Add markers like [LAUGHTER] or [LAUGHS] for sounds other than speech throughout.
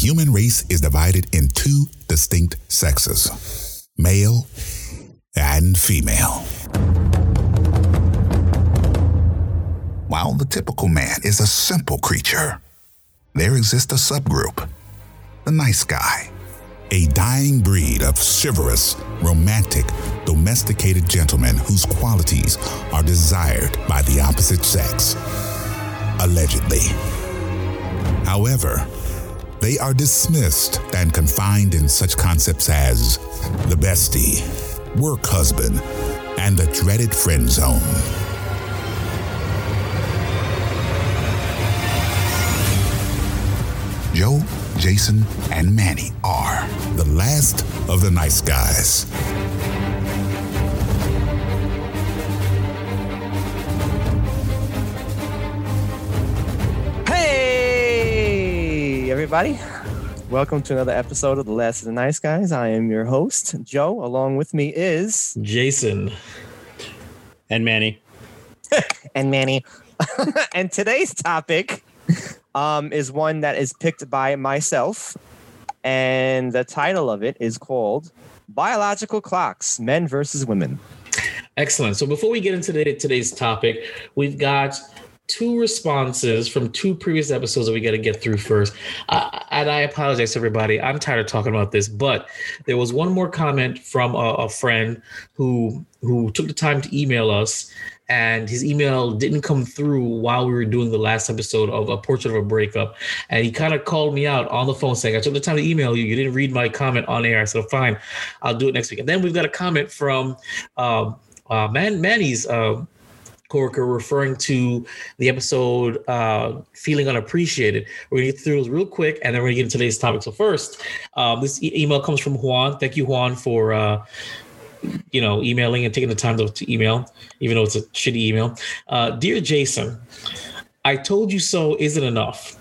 human race is divided in two distinct sexes male and female. While the typical man is a simple creature, there exists a subgroup, the nice guy, a dying breed of chivalrous, romantic, domesticated gentlemen whose qualities are desired by the opposite sex. Allegedly. However, they are dismissed and confined in such concepts as the bestie, work husband, and the dreaded friend zone. Joe, Jason, and Manny are the last of the nice guys. Everybody. Welcome to another episode of The Last of the Nice Guys. I am your host, Joe. Along with me is Jason and Manny. [LAUGHS] and Manny. [LAUGHS] and today's topic um, is one that is picked by myself. And the title of it is called Biological Clocks Men versus Women. Excellent. So before we get into the, today's topic, we've got two responses from two previous episodes that we got to get through first. Uh, and I apologize, everybody. I'm tired of talking about this, but there was one more comment from a, a friend who who took the time to email us and his email didn't come through while we were doing the last episode of a portrait of a breakup. And he kind of called me out on the phone saying i took the time to email you. You didn't read my comment on air. I said fine. I'll do it next week. And then we've got a comment from um, uh, Man, manny's uh, coworker referring to the episode uh, feeling unappreciated. We're gonna get through those real quick, and then we're gonna get into today's topic. So first, um, this e- email comes from Juan. Thank you, Juan, for uh, you know emailing and taking the time to, to email, even though it's a shitty email. Uh, Dear Jason, I told you so isn't enough.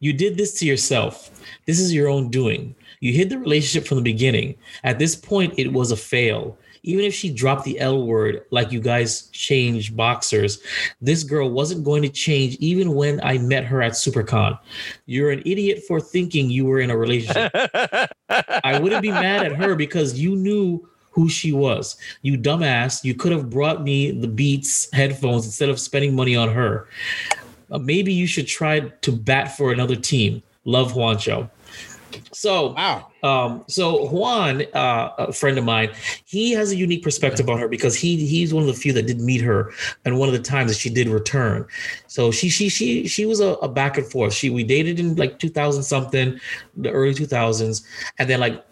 You did this to yourself. This is your own doing. You hid the relationship from the beginning. At this point, it was a fail even if she dropped the L word, like you guys change boxers, this girl wasn't going to change even when I met her at SuperCon. You're an idiot for thinking you were in a relationship. [LAUGHS] I wouldn't be mad at her because you knew who she was. You dumbass, you could have brought me the Beats headphones instead of spending money on her. Uh, maybe you should try to bat for another team. Love Juancho. So wow. Um, so Juan, uh, a friend of mine, he has a unique perspective on her because he he's one of the few that did meet her, and one of the times that she did return. So she she she she was a, a back and forth. She we dated in like 2000 something, the early 2000s, and then like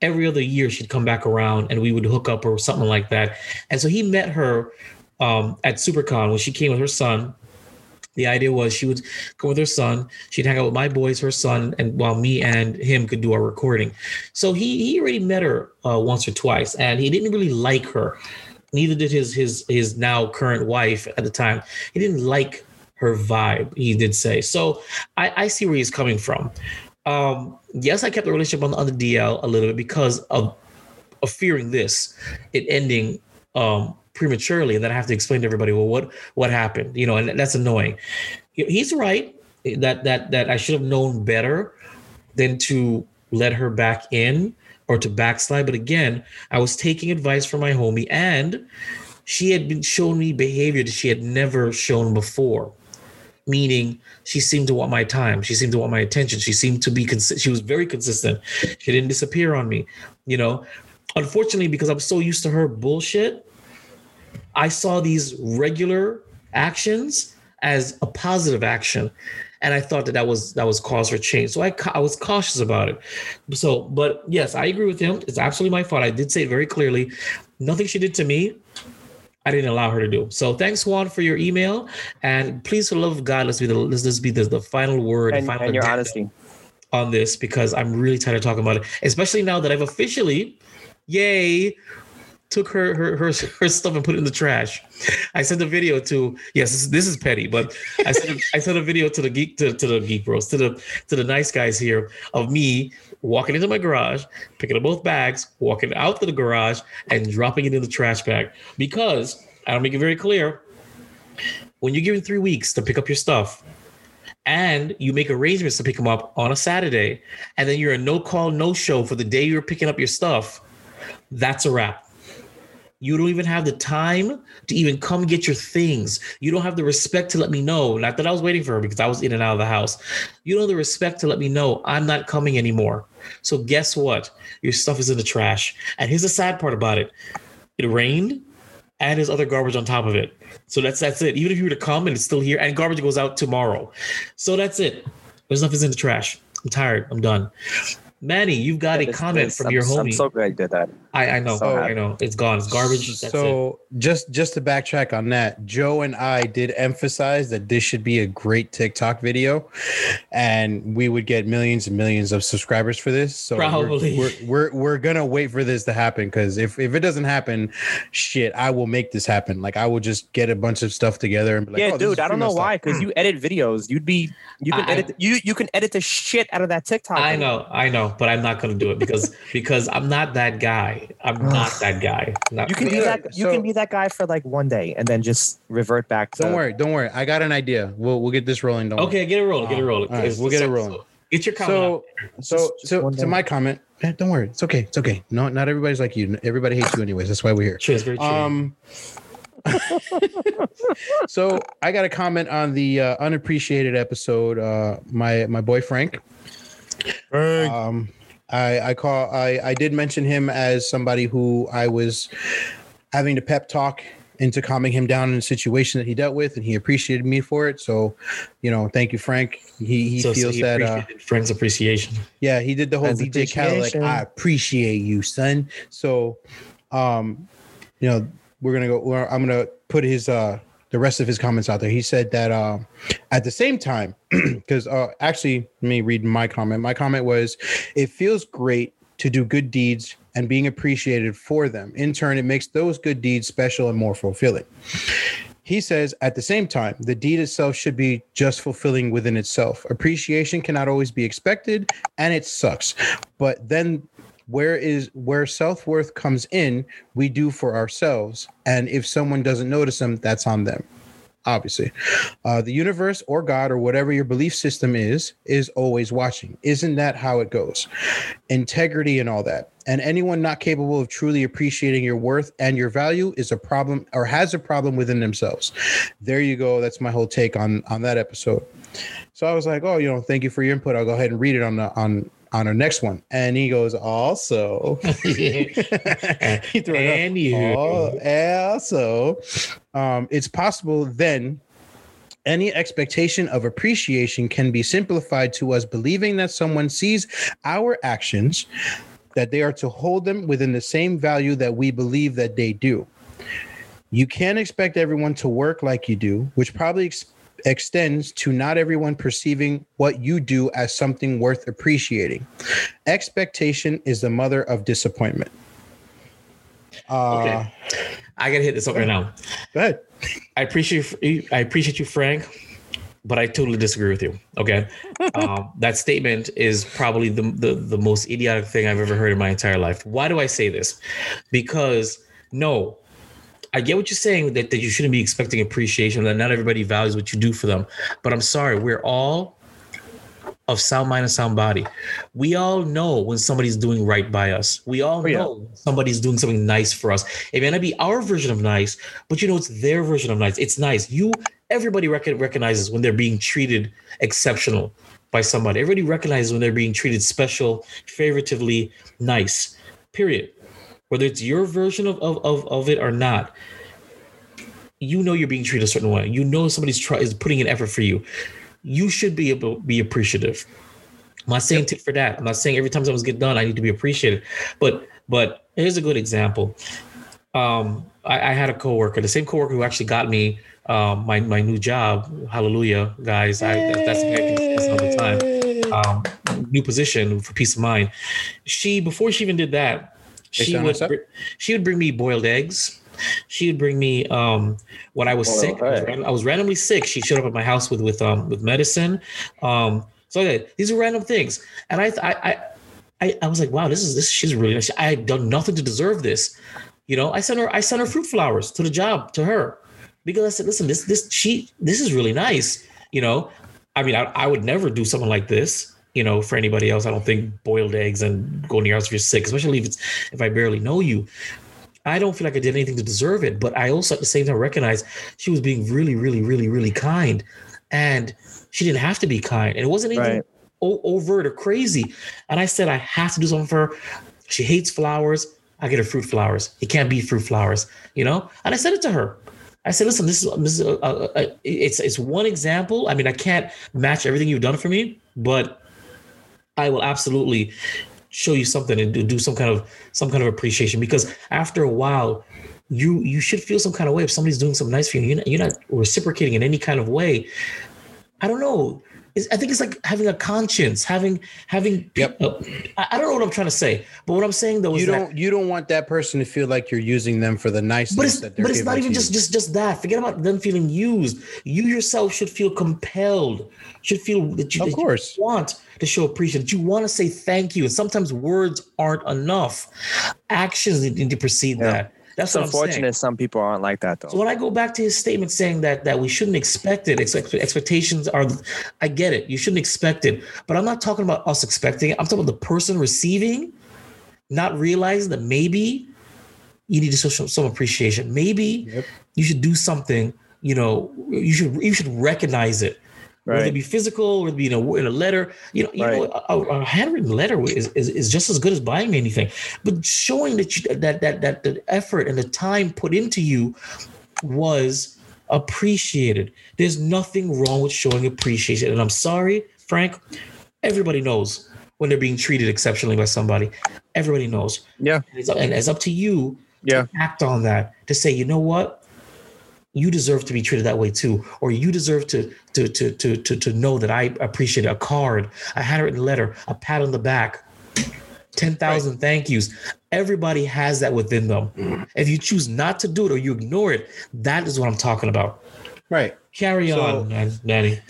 every other year she'd come back around and we would hook up or something like that. And so he met her um, at SuperCon when she came with her son the idea was she would go with her son. She'd hang out with my boys, her son, and while me and him could do our recording. So he he already met her uh, once or twice, and he didn't really like her. Neither did his his his now current wife at the time. He didn't like her vibe. He did say so. I, I see where he's coming from. Um, yes, I kept the relationship on, on the DL a little bit because of of fearing this, it ending um, prematurely and then I have to explain to everybody, well, what what happened? You know, and that's annoying. He's right eh, that that that I should have known better than to let her back in or to backslide. But again, I was taking advice from my homie, and she had been showing me behavior that she had never shown before. Meaning, she seemed to want my time. She seemed to want my attention. She seemed to be. Cons- she was very consistent. She didn't disappear on me. You know, unfortunately, because I'm so used to her bullshit, I saw these regular actions as a positive action and i thought that that was that was cause for change. So i, I was cautious about it. So but yes i agree with him. It's absolutely my fault. I did say it very clearly. Nothing she did to me I didn't allow her to do. So thanks, Juan, for your email, and please, for the love of God, let's be the let's this be the, the final word and, final and your honesty. on this because I'm really tired of talking about it, especially now that I've officially, yay, took her, her her her stuff and put it in the trash. I sent a video to yes, this, is petty, but I sent a, [LAUGHS] I sent a video to the geek to, to the geek bros to the to the nice guys here of me walking into my garage, picking up both bags, walking out to the garage, and dropping it in the trash bag because I'll make it very clear when you're given three weeks to pick up your stuff and you make arrangements to pick them up on a Saturday, and then you're a no call, no show for the day you're picking up your stuff, that's a wrap. You don't even have the time to even come get your things. You don't have the respect to let me know. Not that I was waiting for her because I was in and out of the house. You don't have the respect to let me know I'm not coming anymore. So guess what? Your stuff is in the trash. And here's the sad part about it. It rained and there's other garbage on top of it. So that's that's it. Even if you were to come and it's still here, and garbage goes out tomorrow. So that's it. There's nothing in the trash. I'm tired. I'm done. Manny, you've got Yeah, a comment from I'm- your I'm so glad you did that. I, I know, so I know. It's gone. It's garbage. That's it. so just just to backtrack on that, Joe and I did emphasize that this should be a great TikTok video, and we would get millions and millions of subscribers for this. So we're- Probably. we're we're, we're, gonna wait for this to happen because if if it doesn't happen, shit, I will make this happen. Like I will just get a bunch of stuff together and be like, yeah, oh, dude. I don't know stuff. why. Because you edit videos, you'd be you can I- edit you you can edit the shit out of that TikTok. I video. know, I know, but I'm not gonna do it because because I'm not that guy. I'm not that guy. Not- You can be that. You so- can be that guy for like one day and then just revert back. To, Don't worry, don't worry. I got an idea. We'll we'll get this rolling. Don't worry. okay, get it rolling. Get it rolling. All right, we'll get it rolling. Get your comment. So out. so Just- just so one to my comment. eh, don't worry, it's okay. It's okay. No, not everybody's like you. Everybody hates you anyways. That's why we're here. True, it's very true. Um. [LAUGHS] so I got a comment on the uh, unappreciated episode. Uh, my my boy Frank. Um, I I call I I did mention him as somebody who I was having to pep talk into calming him down in a situation that he dealt with, and he appreciated me for it. So, you know, thank you, Frank. He he so, so feels he that uh, appreciated Friends appreciation. yeah, he did the whole As DJ Khaled like. I appreciate you, son. So, um, you know, we're gonna go. We're, I'm gonna put his uh the rest of his comments out there. He said that um at the same time, [CLEARS THROAT] because uh actually, let me read my comment. My comment was, it feels great to do good deeds and being appreciated for them. In turn, it makes those good deeds special and more fulfilling. He says, at the same time, the deed itself should be just fulfilling within itself. Appreciation cannot always be expected, and it sucks. But then, where is where self worth comes in? We do for ourselves, and if someone doesn't notice them, that's on them. Obviously, uh, the universe or God or whatever your belief system is is always watching. Isn't that how it goes? Integrity and all that. And anyone not capable of truly appreciating your worth and your value is a problem or has a problem within themselves. There you go. That's my whole take on on that episode. So I was like, oh, you know, thank you for your input. I'll go ahead and read it on the on on our next one. And he goes, also. [LAUGHS] [LAUGHS] he threw it up. and you. Oh, also, um, it's possible then any expectation of appreciation can be simplified to us believing that someone sees our actions, that they are to hold them within the same value that we believe that they do. You can't expect everyone to work like you do, which probably ex- extends to not everyone perceiving what you do as something worth appreciating. Expectation is the mother of disappointment. Uh, Okay. I gotta hit this up right now. Go ahead. I appreciate I appreciate you, Frank, but I totally disagree with you. Okay, [LAUGHS] um, that statement is probably the, the the most idiotic thing I've ever heard in my entire life. Why do I say this? Because no, I get what you're saying that, that you shouldn't be expecting appreciation, that not everybody values what you do for them. But I'm sorry, we're all of sound mind and sound body. We all know when somebody's doing right by us. We all oh, yeah. know somebody's doing something nice for us. It may not be our version of nice, but you know it's their version of nice. It's nice. You everybody recon recognizes when they're being treated exceptional by somebody. Everybody recognizes when they're being treated special, favoritively nice. Period. Whether it's your version of, of, of, of it or not, you know you're being treated a certain way. You know somebody's try is putting an effort for you. You should be able to be appreciative. I'm not saying tit for that. I'm not saying every time something's get done, I need to be appreciated. But but here's a good example. Um, I, I had a coworker, the same coworker who actually got me um, my my new job. Hallelujah, guys! I that- that's the guy I think all the time. Um, new position for peace of mind. She before she even did that, she would br- she would bring me boiled eggs. She would bring me um, when I was Boiled sick. I was, ran- I was randomly sick. She showed up at my house with with um with medicine. Um, so yeah, these are random things, and I I. I I, I was like, wow, this is this. She's really nice. I had done nothing to deserve this. You know, I sent her I sent her fruit flowers to the job to her because I said, listen, this this she this is really nice. You know, I mean, I, I would never do something like this. You know, for anybody else, I don't think boiled eggs and going to your house if you're sick, especially if it's if I barely know you. I don't feel like I did anything to deserve it, but I also at the same time recognize she was being really, really, really, really kind, and she didn't have to be kind, and it wasn't even Right. o- overt or crazy. And I said I have to do something for her. She hates flowers. I get her fruit flowers. It can't be fruit flowers, you know. And I said it to her. I said, "Listen, this is this is a, a, a, it's it's one example. I mean, I can't match everything you've done for me, but I will absolutely show you something and do, do some kind of some kind of appreciation because after a while you you should feel some kind of way if somebody's doing something nice for you. You're not, you're not reciprocating in any kind of way. I don't know i think it's like having a conscience having having Yep. uh, I, don't know what i'm trying to say but what i'm saying though is You that don't you don't want that person to feel like you're using them for the niceness but it's that they're but it's not even just just just that. Forget about them feeling used. You yourself should feel compelled. Should feel that you, Of that you course. want to show appreciation. That you want to say thank you. And sometimes words aren't enough. Actions need need to precede Yeah. that. That's It's what I'm unfortunate some people aren't like that though. So when I go back to his statement saying that that we shouldn't expect it, ex- expectations are, I get it. You shouldn't expect it, but I'm not talking about us expecting it. I'm talking about the person receiving, not realizing that maybe you need to show some, some appreciation. Maybe Yep. you should do something. You know, you should you should recognize it. Whether it be physical, whether it be in a, in a letter, you know, you know, a, a handwritten letter is, is, is just as good as buying me anything. But showing that you, that that that the effort and the time put into you was appreciated. There's nothing wrong with showing appreciation. And I'm sorry, Frank, everybody knows when they're being treated exceptionally by somebody. Everybody knows. Yeah. It's, and it's up to you Yeah. to act on that to say, you know what? You deserve to be treated that way too, or you deserve to to to to to, to know that I appreciate a card, a handwritten letter, a pat on the back, ten thousand thank yous. Everybody has that within them. If you choose not to do it or you ignore it, that is what I'm talking about. right. Carry So- on, Danny.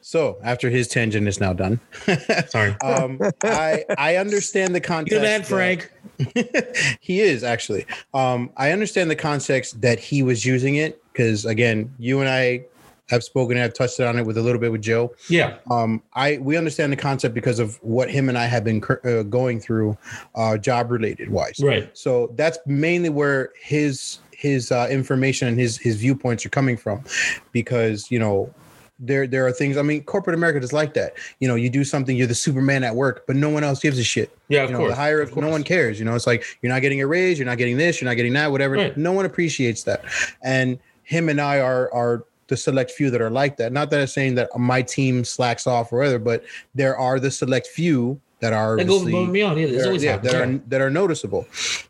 So after his tangent is now done, [LAUGHS] Sorry, um, I I understand the [LAUGHS] context. the man, Frank. [LAUGHS] he is actually. Um, I understand the context that he was using it because again, you and I have spoken. And I've touched on it with a little bit with Joe. Yeah, Um, I we understand the concept because of what him and I have been cur- uh, going through, uh, job related wise. right. So that's mainly where his his uh, information and his his viewpoints are coming from, because you know there there are things. I mean, corporate America is like that. You know, you do something, you're the Superman at work, but no one else gives a shit. Yeah, of you know, course. the higher, no one cares. You know, it's like you're not getting a raise, you're not getting this, you're not getting that, whatever. Right. No one appreciates that, and him and I are are the select few that are like that. Not that I'm saying that my team slacks off or whatever, but there are the select few that are That goes obviously- above and beyond. Yeah, that are- yeah, that are that are noticeable.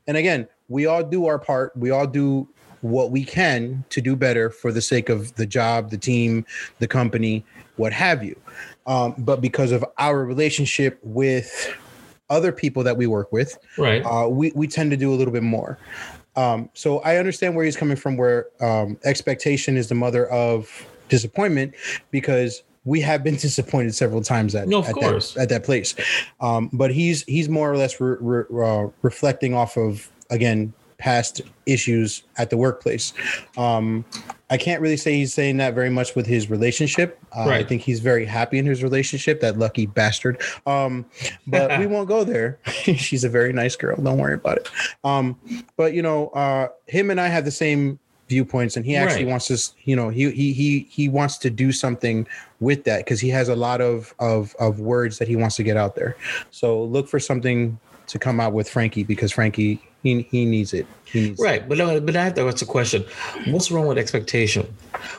And again, we all do our part. We all do what we can to do better for the sake of the job, the team, the company, what have you. Um, but because of our relationship with other people that we work with, right. uh, we we tend to do a little bit more. Um, so I understand where he's coming from, where um, expectation is the mother of disappointment, because we have been [LAUGHS] disappointed several times at, No, at, that, at that place. Um, but he's he's more or less re- re- uh, reflecting off of again past issues at the workplace. Um, I can't really say he's saying that very much with his relationship. Uh, I think he's very happy in his relationship. That lucky bastard. Um, but we won't go there. [LAUGHS] She's a very nice girl. Don't worry about it. Um, but you know, uh, him and I have the same viewpoints, and he actually Right. wants to. You know, he he he he wants to do something with that because he has a lot of of of words that he wants to get out there. So look for something to come out with Frankie because Frankie he he needs it. He needs it. Right, but no, but I have to ask a question. What's wrong with expectation?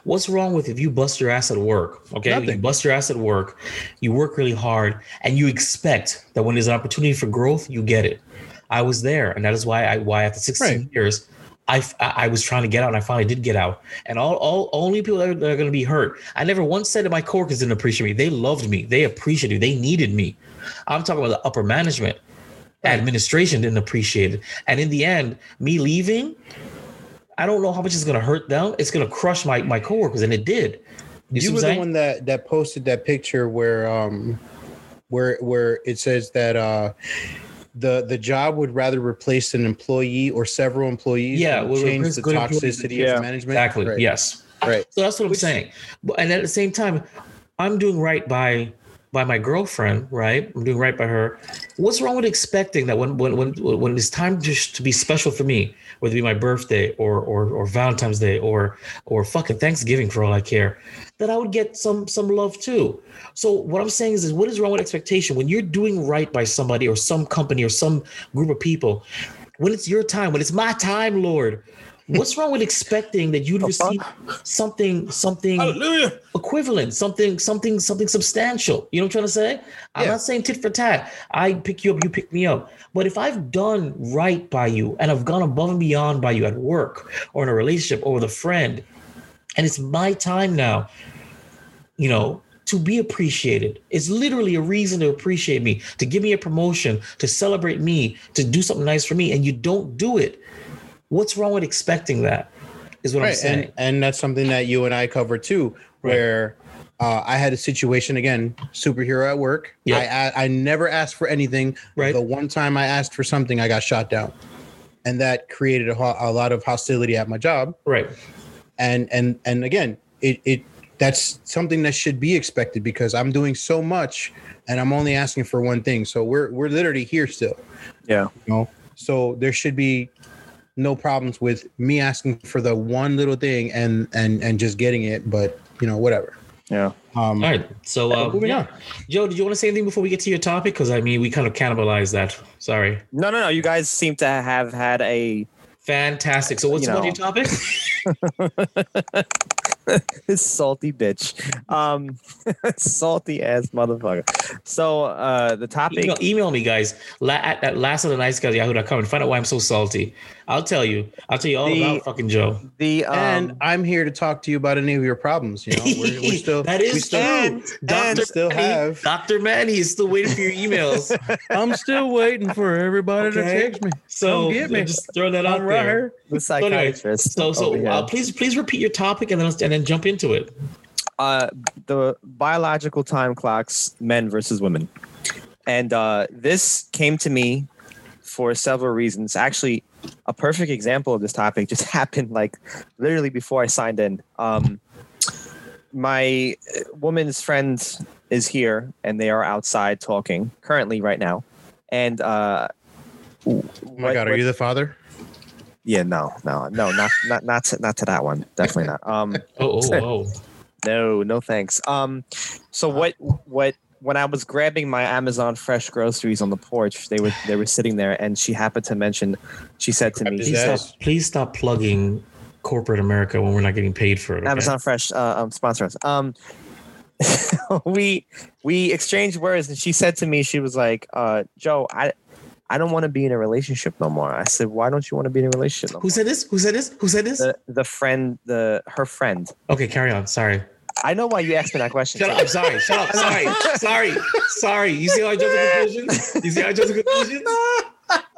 What's wrong with if you bust your ass at work? Okay, you bust your ass at work, you work really hard, and you expect that when there's an opportunity for growth, you get it. I was there, and that is why I why after 16 Right. years. I was trying to get out and I finally did get out. And all, all only people that are, that are going to be hurt. I never once said that my coworkers didn't appreciate me. They loved me. They appreciated me. They needed me. I'm talking about the upper management. Administration didn't appreciate it. And in the end, me leaving, I don't know how much it's going to hurt them. It's going to crush my my coworkers, and it did. You, You were the one that that posted that picture where um where where it says that uh the the job would rather replace an employee or several employees Yeah, than would change the toxicity Yeah, of management Exactly. right, Yes. right So that's what I'm saying. But and at the same time, I'm doing right by by my girlfriend, right? I'm doing right by her. What's wrong with expecting that when when when when it's time just to be special for me, whether it be my birthday or or or Valentine's Day or or fucking Thanksgiving for all I care, that I would get some some love too. So what I'm saying is, is what is wrong with expectation when you're doing right by somebody or some company or some group of people? When it's your time, when it's my time, Lord, what's wrong with expecting that you'd receive something something Hallelujah. equivalent, something, something, something substantial. You know what I'm trying to say? I'm Yeah. not saying tit for tat. I pick you up, you pick me up. But if I've done right by you and I've gone above and beyond by you at work or in a relationship or with a friend, and it's my time now, you know, to be appreciated. It's literally a reason to appreciate me, to give me a promotion, to celebrate me, to do something nice for me, and you don't do it. What's wrong with expecting that? Is what I'm saying. and and that's something that you and i cover too where uh, i had a situation again superhero at work Yep. I, I i never asked for anything Right. the one time i asked for something i got shot down and that created a, ho- a lot of hostility at my job right. and and and again it it that's something that should be expected because i'm doing so much and i'm only asking for one thing so we're we're literally here still Yeah. you know so there should be no problems with me asking for the one little thing and and and just getting it but you know whatever Yeah. um All right. So, uh, moving yeah. on. Joe, did you want to say anything before we get to your topic? Because I mean, we kind of cannibalized that. Sorry. No, no, no. You guys seem to have had a Fantastic. So, what's You know. your topic? [LAUGHS] [LAUGHS] this [LAUGHS] salty bitch. Um [LAUGHS] salty ass motherfucker. So uh the topic email, email me, guys. La- at, at last of the nice guys yahoo.com and find out why I'm so salty. I'll tell you. I'll tell you all The- about fucking Joe. the um and i'm here to talk to you about any of your problems you know we're, we're [LAUGHS] still that we is still, true. and- Dr. we still Manny, have- Dr. Manny is still waiting for your emails. i'm still waiting for everybody Okay. To text me So Come get me. just throw that out i'm right there. here the So, anyway, psychiatrist. so so over here. uh, please please repeat your topic and then I'll, and then jump into it. uh, the biological time clocks, men versus women. And uh, this came to me for several reasons. Actually, a perfect example of this topic just [LAUGHS] happened like literally before I signed in. Um, my uh, woman's friend is here and they are outside talking currently right now. And uh, oh my god are you the father Yeah, no, no, no, not not not to, not to that one. Definitely not. Um, [LAUGHS] Oh, oh, [LAUGHS] oh. no, no thanks. Um, so what what when I was grabbing my Amazon fresh groceries on the porch, they were they were sitting there, and she happened to mention. She said to me, Please stop, please stop plugging corporate America when we're not getting paid for it. okay? Amazon Fresh uh, um, sponsor us. Um, [LAUGHS] we we exchanged words, and she said to me, she was like, uh, "Joe, I." I don't want to be in a relationship no more. I said, "Why don't you want to be in a relationship?" No Who said this? Who said this? Who said this? the the friend, the her friend. Okay, carry on. Sorry. I know why you asked me that question. Shut up. I'm sorry. Shut up. Sorry. [LAUGHS] Sorry. Sorry. You see how I jumped to conclusions? You see how I jumped to conclusions? [LAUGHS]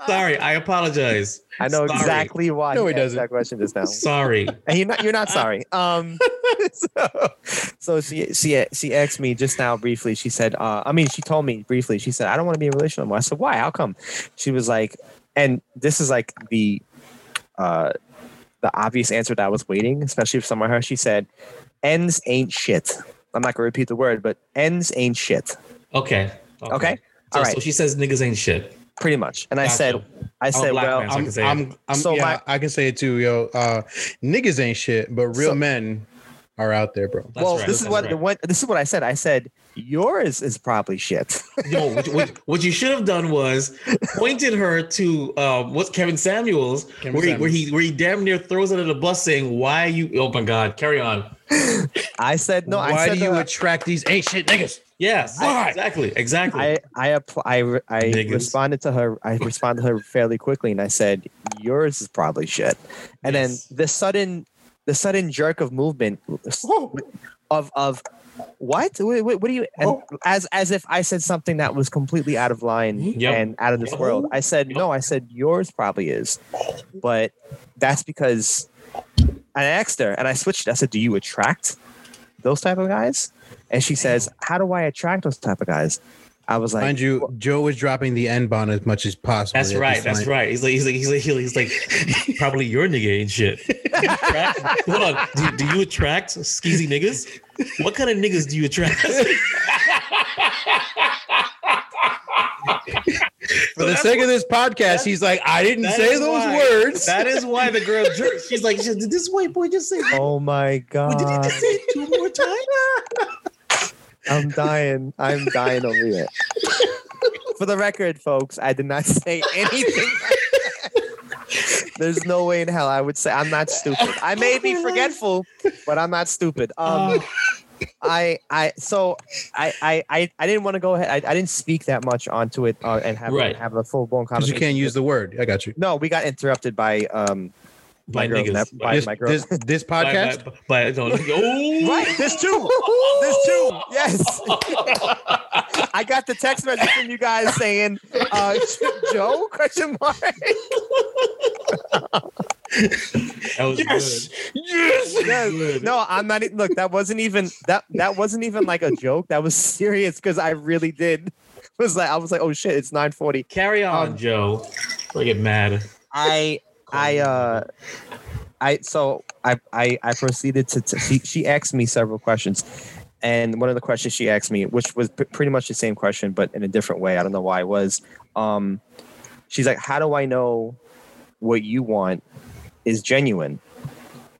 Sorry. I apologize. I know Sorry. exactly why No, you he asked doesn't. that question just now. Sorry. And you're not you're not sorry. [LAUGHS] Um [LAUGHS] so, so she she she asked me just now briefly. She said, uh, I mean, she told me briefly. She said, I don't want to be in a relationship anymore. I said, Why? How come? She was like, and this is like the uh the obvious answer that I was waiting, especially for someone her. She said, Ends ain't shit. I'm not gonna repeat the word, but ends ain't shit. Okay. Okay. So, All right. so she says niggas ain't shit. Pretty much. And I Gotcha. said, I I'm said, well, man, so I I'm, can say it. I'm, I'm So yeah, my- I can say it too, yo. Uh, niggas ain't shit, but real So- men are out there, bro. That's well, right, this is what right. what this is what I said. I said yours is probably shit. [LAUGHS] No, what, what, what you should have done was pointed her to um, what's Kevin Samuels, Kevin where he, where he where he damn near throws her under the bus, saying, "Why you? Oh my God, carry on." I said no. I Why said do you uh, attract these ain't shit niggas? Yes, Why? exactly, exactly. I I appl- I, I responded to her. I responded to her fairly quickly, and I said, "Yours is probably shit." And Yes. then the sudden, the sudden jerk of movement oh. of of what? What, what, do you? And oh. as as if I said something that was completely out of line Yep. and out of this Yep. world. I said no. I said yours probably is, but that's because I asked her and I switched. I said, "Do you attract those type of guys?" And she says, "How do I attract those type of guys?" I was like, Mind you, Joe is dropping the N bomb as much as possible. That's right. That's point. right. He's like, he's like, he's like, he's like, he's like [LAUGHS] probably your nigga ain't shit. [LAUGHS] Do Hold on. Do, do you attract skeezy niggas? What kind of niggas do you attract? [LAUGHS] For the sake of this podcast, he's like, I didn't say those why- words. That is why the girl jerks. She's like, did this white boy just say? Oh my god! Did he just say it two more times? I'm dying. I'm dying over here. [LAUGHS] For the record, folks, I did not say anything. There's no way in hell I would say I'm not stupid. I may be forgetful, but I'm not stupid. Um, I I so I I I, I didn't want to go ahead. I, I didn't speak that much onto it uh, and have Right. have a full blown Because you can't use the word. I got you. No, we got interrupted by um By my girls. niggas. Nep- by This, my girls. this, this podcast. by- by- no, no. Oh, [LAUGHS] Right, there's two. There's two. Yes. [LAUGHS] I got the text message from you guys saying, uh, [LAUGHS] Joe? Question mark. That was Yes. good. Yes. Yes. No, I'm not. Look, that wasn't even that. That wasn't even like a joke. That was serious because I really did. Was like I was like, oh shit, it's 9:40. Carry on, Um, Joe. I get mad. I I uh I so I I I proceeded to, to she she asked me several questions, and one of the questions she asked me, which was p- pretty much the same question but in a different way, I don't know why, was. Um she's like, how do I know what you want is genuine?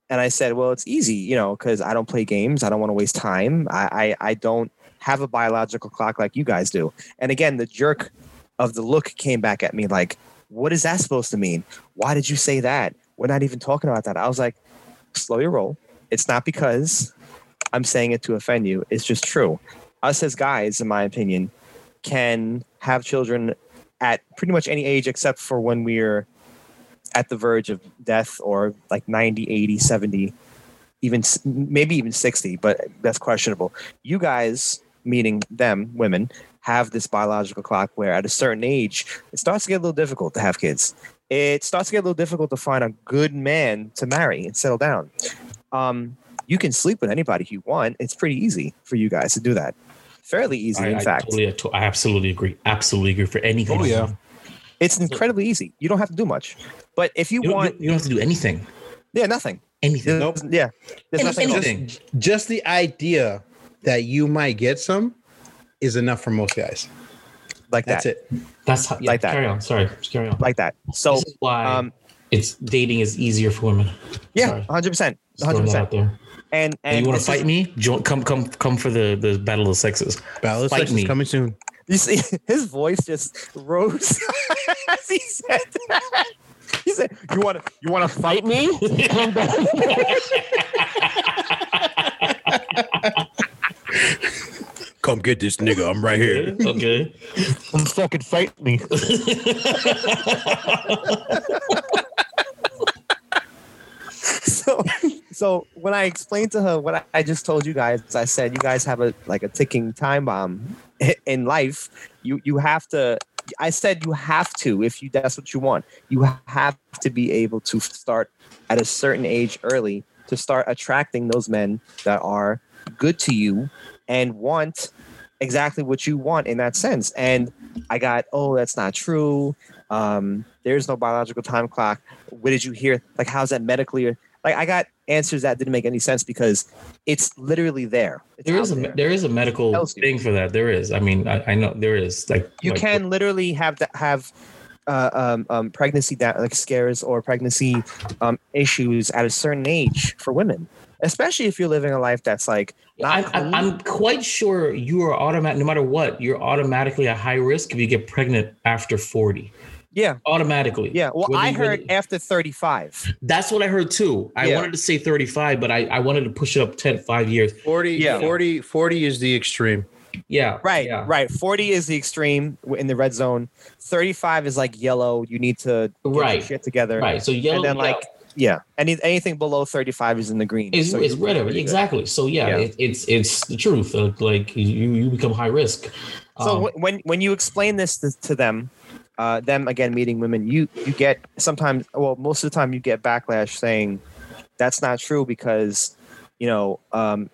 And I said, well, it's easy, you know, because I don't play games, I don't want to waste time, I, I I don't have a biological clock like you guys do. And again, the jerk of the look came back at me like, what is that supposed to mean? Why did you say that? We're not even talking about that. I was like, slow your roll. It's not because I'm saying it to offend you. It's just true. Us as guys, in my opinion, can have children at pretty much any age except for when we're at the verge of death or like 90, 80, 70, even maybe even 60, but that's questionable. You guys, meaning them, women, have this biological clock where at a certain age, it starts to get a little difficult to have kids. It starts to get a little difficult to find a good man to marry and settle down. Um, you can sleep with anybody you want. It's pretty easy for you guys to do that. Fairly easy, I, in I fact. totally, I, to- I absolutely agree. Absolutely agree for anything. Oh, yeah. it's incredibly easy. You don't have to do much. But if you, You want, you, you don't have to do anything. yeah, nothing. Anything. There's- Yeah, there's Any- nothing. else. anything. Just the idea that you might get some is enough for most guys. like That's that. it. That's how, yeah, Like that. Carry on. Sorry. Just carry on. Like that. So, this is why um, it's dating is easier for women. yeah, hundred percent, hundred throwing out percent. there. And And, and you want this to is- fight me? Join, come, come, come for the the battle of the sexes. Battle of Fight Sexes me. coming soon. You see, [LAUGHS] his voice just rose [LAUGHS] as he said that. He said, "You want to, you want to fight me?" [LAUGHS] Come get this nigga. I'm right here. okay. Come fucking fight me. [LAUGHS] so, so when I explained to her what I, I just told you guys, I said, "You guys have a like a ticking time bomb [LAUGHS] in life. You you have to." I said you have to if you that's what you want. You have to be able to start at a certain age early to start attracting those men that are good to you and want exactly what you want in that sense. And I got, oh, that's not true. Um, there's no biological time clock. What did you hear? Like, how's that medically? Like, I got answers that didn't make any sense because it's literally there. It's there is a there. there is a medical thing for that. There is. I mean, I, I know there is. Like you like, can literally have that have uh, um, um, pregnancy that like scares or pregnancy um, issues at a certain age for women, especially if you're living a life that's like I, I, I'm quite sure you are automatic. No matter what, you're automatically a high risk if you get pregnant after 40. yeah, Automatically. yeah. Well, Whether I heard whether- after 35. that's what I heard too. I Yeah. wanted to say 35, but I, I wanted to push it up 10, five years. 40, Yeah. 40, 40 is the extreme. Yeah. Right, Yeah. right. 40 is the extreme in the red zone. 35 is like yellow. You need to get your Right. shit together. Right. So yellow. And then like yeah, any anything below 35 is in the green. It's, So it's red. Exactly. So yeah, Yeah. It, it's it's the truth. Uh, Like you you become high risk. So Um, when when you explain this to, to them, uh, them again meeting women, you you get sometimes, well, most of the time you get backlash saying that's not true because you know, um,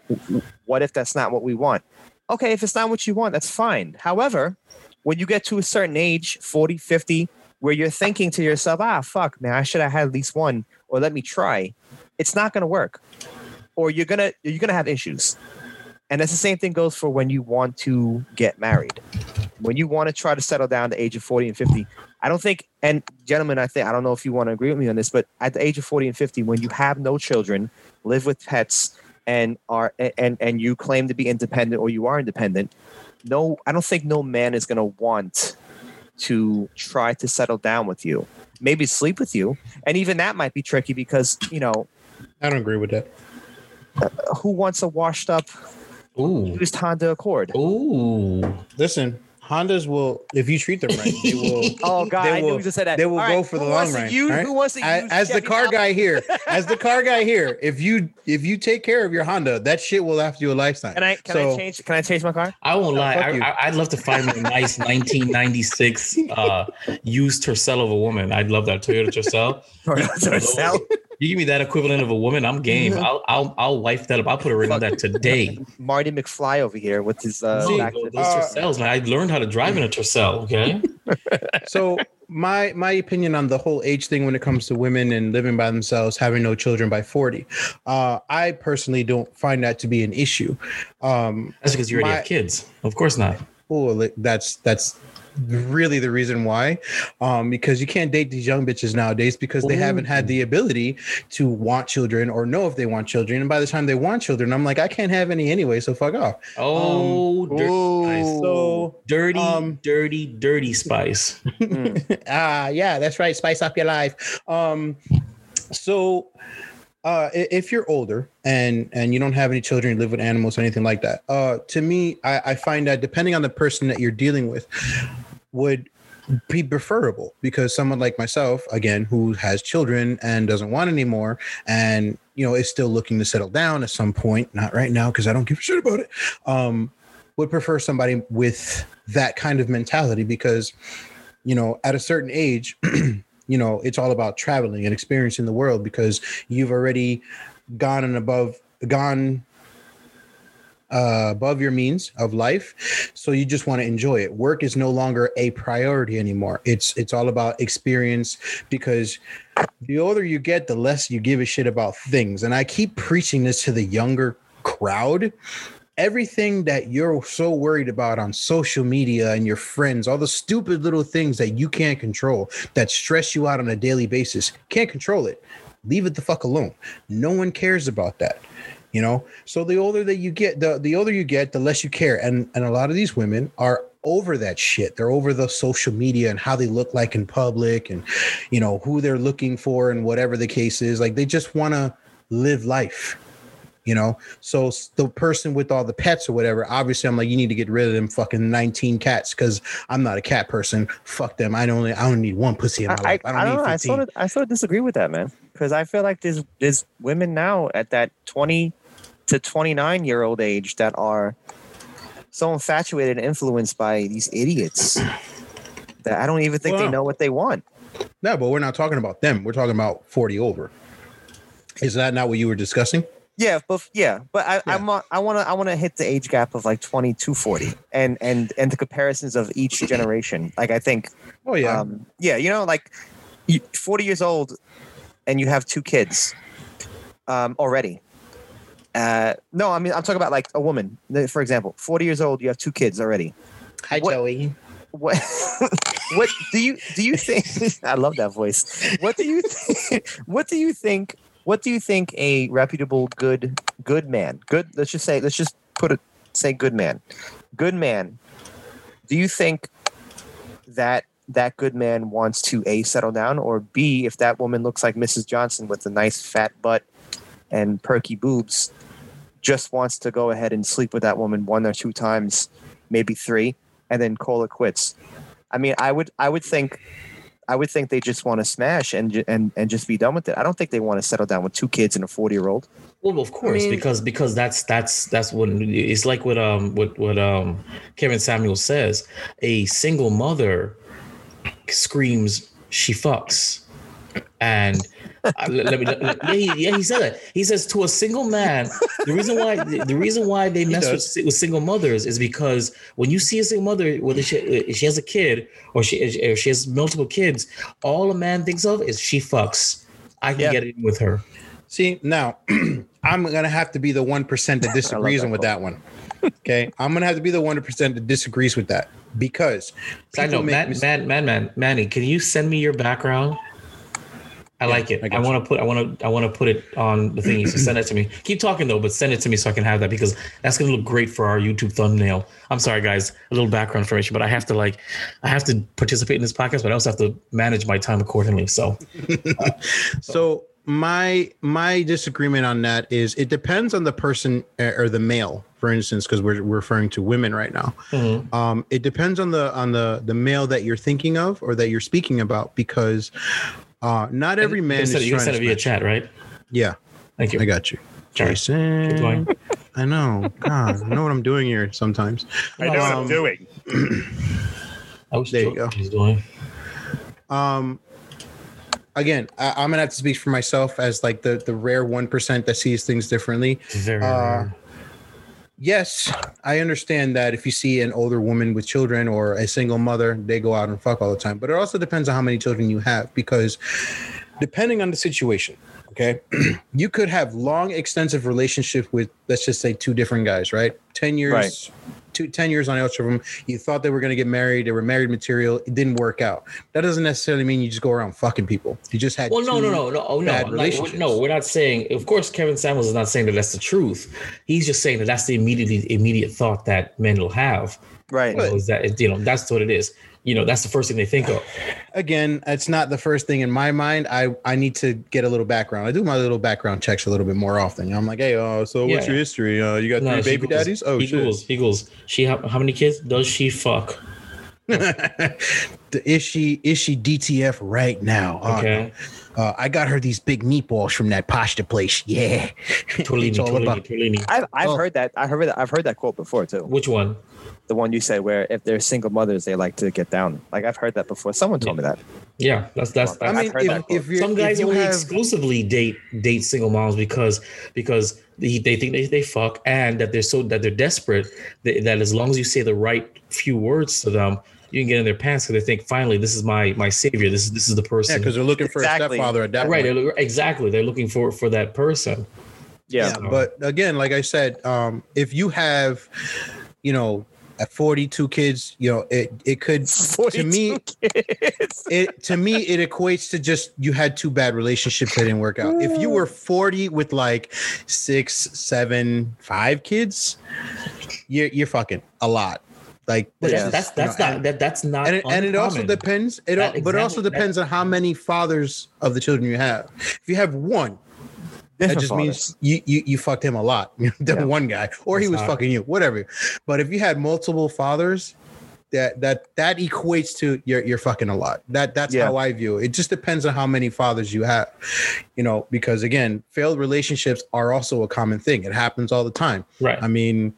what if that's not what we want? Okay, if it's not what you want, that's fine. However, when you get to a certain age, 40, 50, where you're thinking to yourself, ah, fuck, man, I should have had at least one, or let me try, it's not going to work. Or you're gonna you're gonna have issues. And that's the same thing goes for when you want to get married. When you want to try to settle down at the age of 40 and 50, I don't think, and gentlemen, I think, I don't know if you want to agree with me on this, but at the age of 40 and 50, when you have no children, live with pets, and are and and you claim to be independent or you are independent, no, I don't think no man is going to want to try to settle down with you. Maybe sleep with you, and even that might be tricky because you know I don't agree with that. who wants a washed up Ooh. used Honda Accord? Ooh. Listen, Hondas will, if you treat them right, they will. [LAUGHS] Oh God, They I knew you just said that. they will All go right, for the who long wants to run. use- right? Who wants to as, use as the car Malibu? guy here, [LAUGHS] as the car guy here, if you if you take care of your Honda, that shit will last you a lifetime. Can I can so, I change? Can I change my car? I won't lie. I, I, I'd love to find a nice [LAUGHS] 1996 uh, used Tercel of a woman. I'd love that Toyota Tercel. Toyota Tercel? You give me that equivalent of a woman, I'm game. I'll I'll I'll wife that up. I'll put a ring on that today. [LAUGHS] Marty McFly over here with his uh, No, back- those uh, Tercels, man. I learned how to drive in a Tercel. Okay. [LAUGHS] so my my opinion on the whole age thing when it comes to women and living by themselves, having no children by 40, uh, I personally don't find that to be an issue. Um, That's because you already My- have kids. Of course not. well, that's that's really the reason why um because you can't date these young bitches nowadays because they haven't had the ability to want children or know if they want children. And by the time they want children i'm like i can't have any anyway so fuck off. Oh, dirty, spice. so dirty, um, dirty, dirty spice. [LAUGHS] ah yeah that's right. Spice up your life. Um so uh if you're older and and you don't have any children you live with animals or anything like that uh to me i i find that depending on the person that you're dealing with would be preferable because someone like myself again who has children and doesn't want any more and you know is still looking to settle down at some point not right now because i don't give a shit about it um would prefer somebody with that kind of mentality because you know at a certain age [CLEARS THROAT] you know it's all about traveling and experiencing the world because you've already gone and above gone uh, above your means of life. So you just want to enjoy it. Work is no longer a priority anymore. It's it's all about experience because the older you get the less you give a shit about things. And i keep preaching this to the younger crowd everything that you're so worried about on social media and your friends, all the stupid little things that you can't control that stress you out on a daily basis, can't control it. Leave it the fuck alone. No one cares about that. You know, so the older that you get, the the older you get, the less you care. And and a lot of these women are over that shit. They're over the social media and how they look like in public and you know who they're looking for and whatever the case is. Like they just want to live life you know? So the person with all the pets or whatever obviously i'm like you need to get rid of them fucking 19 cats because i'm not a cat person. Fuck them. I only i don't need one pussy in my I, life. I, don't I don't need know. I sort of I sort of disagree with that, man. Because I feel like there's there's women now at that twenty to twenty nine year old age that are so infatuated and influenced by these idiots [CLEARS THROAT] that I don't even think they know what they want. no but we're not talking about them. We're talking about 40 over. Is that not what you were discussing Yeah, but yeah, but I Yeah. I'm a- I want to I want to hit the age gap of like 20 to 40 and and and the comparisons of each generation. Like I think oh yeah um yeah, you know like 40 years old and you have two kids um already. Uh no, I mean I'm talking about like a woman. For example, 40 years old, you have two kids already. hi what- joey What [LAUGHS] what do you do you think [LAUGHS] I love that voice. What do you [LAUGHS] think what do you think what do you think a reputable good good man good let's just say let's just put it say good man good man do you think that that good man wants to a settle down or b if that woman looks like mrs johnson with a nice fat butt and perky boobs just wants to go ahead and sleep with that woman one or two times maybe three and then call it quits? I mean i would i would think I would think they just want to smash and and and just be done with it. I don't think they want to settle down with two kids and a forty year old. Well, of course, mean- because because that's that's that's what it's like. What um what what um Kevin Samuel says. A single mother screams she fucks, and uh, let, me. let- yeah, he, yeah, he said that. He says to a single man. The reason why the, reason why they [LAUGHS] mess with, with single mothers is because when you see a single mother, whether she she has a kid or she or she has multiple kids, all a man thinks of is she fucks. I can Yeah. get in with her. see now [CLEARS THROAT] i'm gonna have to be the one percent that [LAUGHS] disagrees that with that one Okay, I'm gonna have to be the one percent that disagrees with that because note, make man, man, man, man, Manny, can you send me your background? I like it. I I, want to put. I want to. I want to put it on the thingy. So send it to me. Keep talking though, but send it to me so I can have that because that's gonna look great for our YouTube thumbnail. I'm sorry, guys. A little background information, but I have to like, I have to participate in this podcast, but I also have to manage my time accordingly. So [LAUGHS] So my my disagreement on that is it depends on the person uh, or the male, for instance, because we're, we're referring to women right now. mhm. Um, it depends on the on the the male that you're thinking of or that you're speaking about because uh, not every you man can is send you can trying send to it via chat, right? Yeah, Thank you. I got you, Sorry. Jason. Keep going. I know. God, I know what I'm doing here sometimes. I know what I'm Um, doing. I was There you go. He's doing. Um, again, I, I'm gonna have to speak for myself as like the the rare one percent that sees things differently. Very. Uh, rare. Yes, I understand that if you see an older woman with children or a single mother, they go out and fuck all the time. But it also depends on how many children you have because depending on the situation, okay, [CLEARS THROAT] you could have long, extensive relationship with, let's just say, two different guys, right? 10 years, Right. Two, 10 years on each of them. You thought they were going to get married. They were married material. It didn't work out. That doesn't necessarily mean you just go around fucking people. You just had Well, no, two- no, no, no, oh, no. bad Like, relationships. no, we're not saying. Of course, Kevin Samuels is not saying that that's the truth. He's just saying that that's the immediate immediate thought that men will have. Right. You know, is that you know that's what it is. You know, that's the first thing they think of. again, it's not the first thing in my mind. I I need to get a little background. I do my little background checks a little bit more often. I'm like, hey, uh, so what's Yeah. your history? Uh, you got No, three baby daddies? Oh he shit. he goes. She how, how many kids does she fuck? [LAUGHS] Is she is she DTF right now? Uh, Okay, uh, I got her these big meatballs from that pasta place. [LAUGHS] Yeah, Tortellini, it's about. Tortellini. I've, I've Oh. heard that. I've heard that. I've heard that quote before too. Which one? The one you said where if they're single mothers, they like to get down. Like I've heard that before. Someone told me that. Yeah, that's that's. I I that's mean, heard if, that if you're some guys if you only have, exclusively date date single moms because because they, they think they, they fuck and that they're so that they're desperate that, that as long as you say the right few words to them you can get in their pants because they think finally this is my my savior this is this is the person. yeah, because they're looking for Exactly. a stepfather at that right point. they're, exactly they're looking for for that person Yeah. Yeah, but again, like I said, um, if you have, you know, at 42 kids, you know, it it could to me [LAUGHS] it to me it equates to just you had two bad relationships that didn't work out. If you were 40 with like six, seven, five kids, you're you're fucking a lot. Like but Yeah. that's that's, that's you know, not that that's not and it, and it also depends. It That al- but it also depends on how many fathers of the children you have. If you have one, that just fathers. means you, you you fucked him a lot. [LAUGHS] the Yeah. one guy, or he was not- fucking you, whatever. But if you had multiple fathers, that that that equates to you're you're fucking a lot. That that's Yeah. how I view it. It just depends on how many fathers you have, you know. Because again, failed relationships are also a common thing. It happens all the time. right I mean,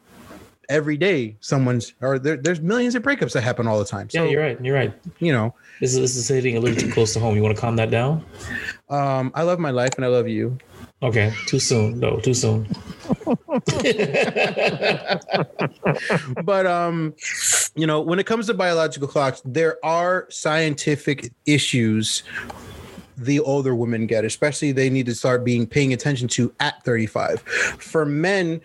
every day someone's or there, there's millions of breakups that happen all the time. yeah you're right you're right. you know, this is this is hitting a little too close to home. You want to calm that down? Um, I love my life and I love you. okay too soon no too soon. [LAUGHS] But um you know when it comes to biological clocks there are scientific issues the older women get especially they need to start being paying attention to at 35 for men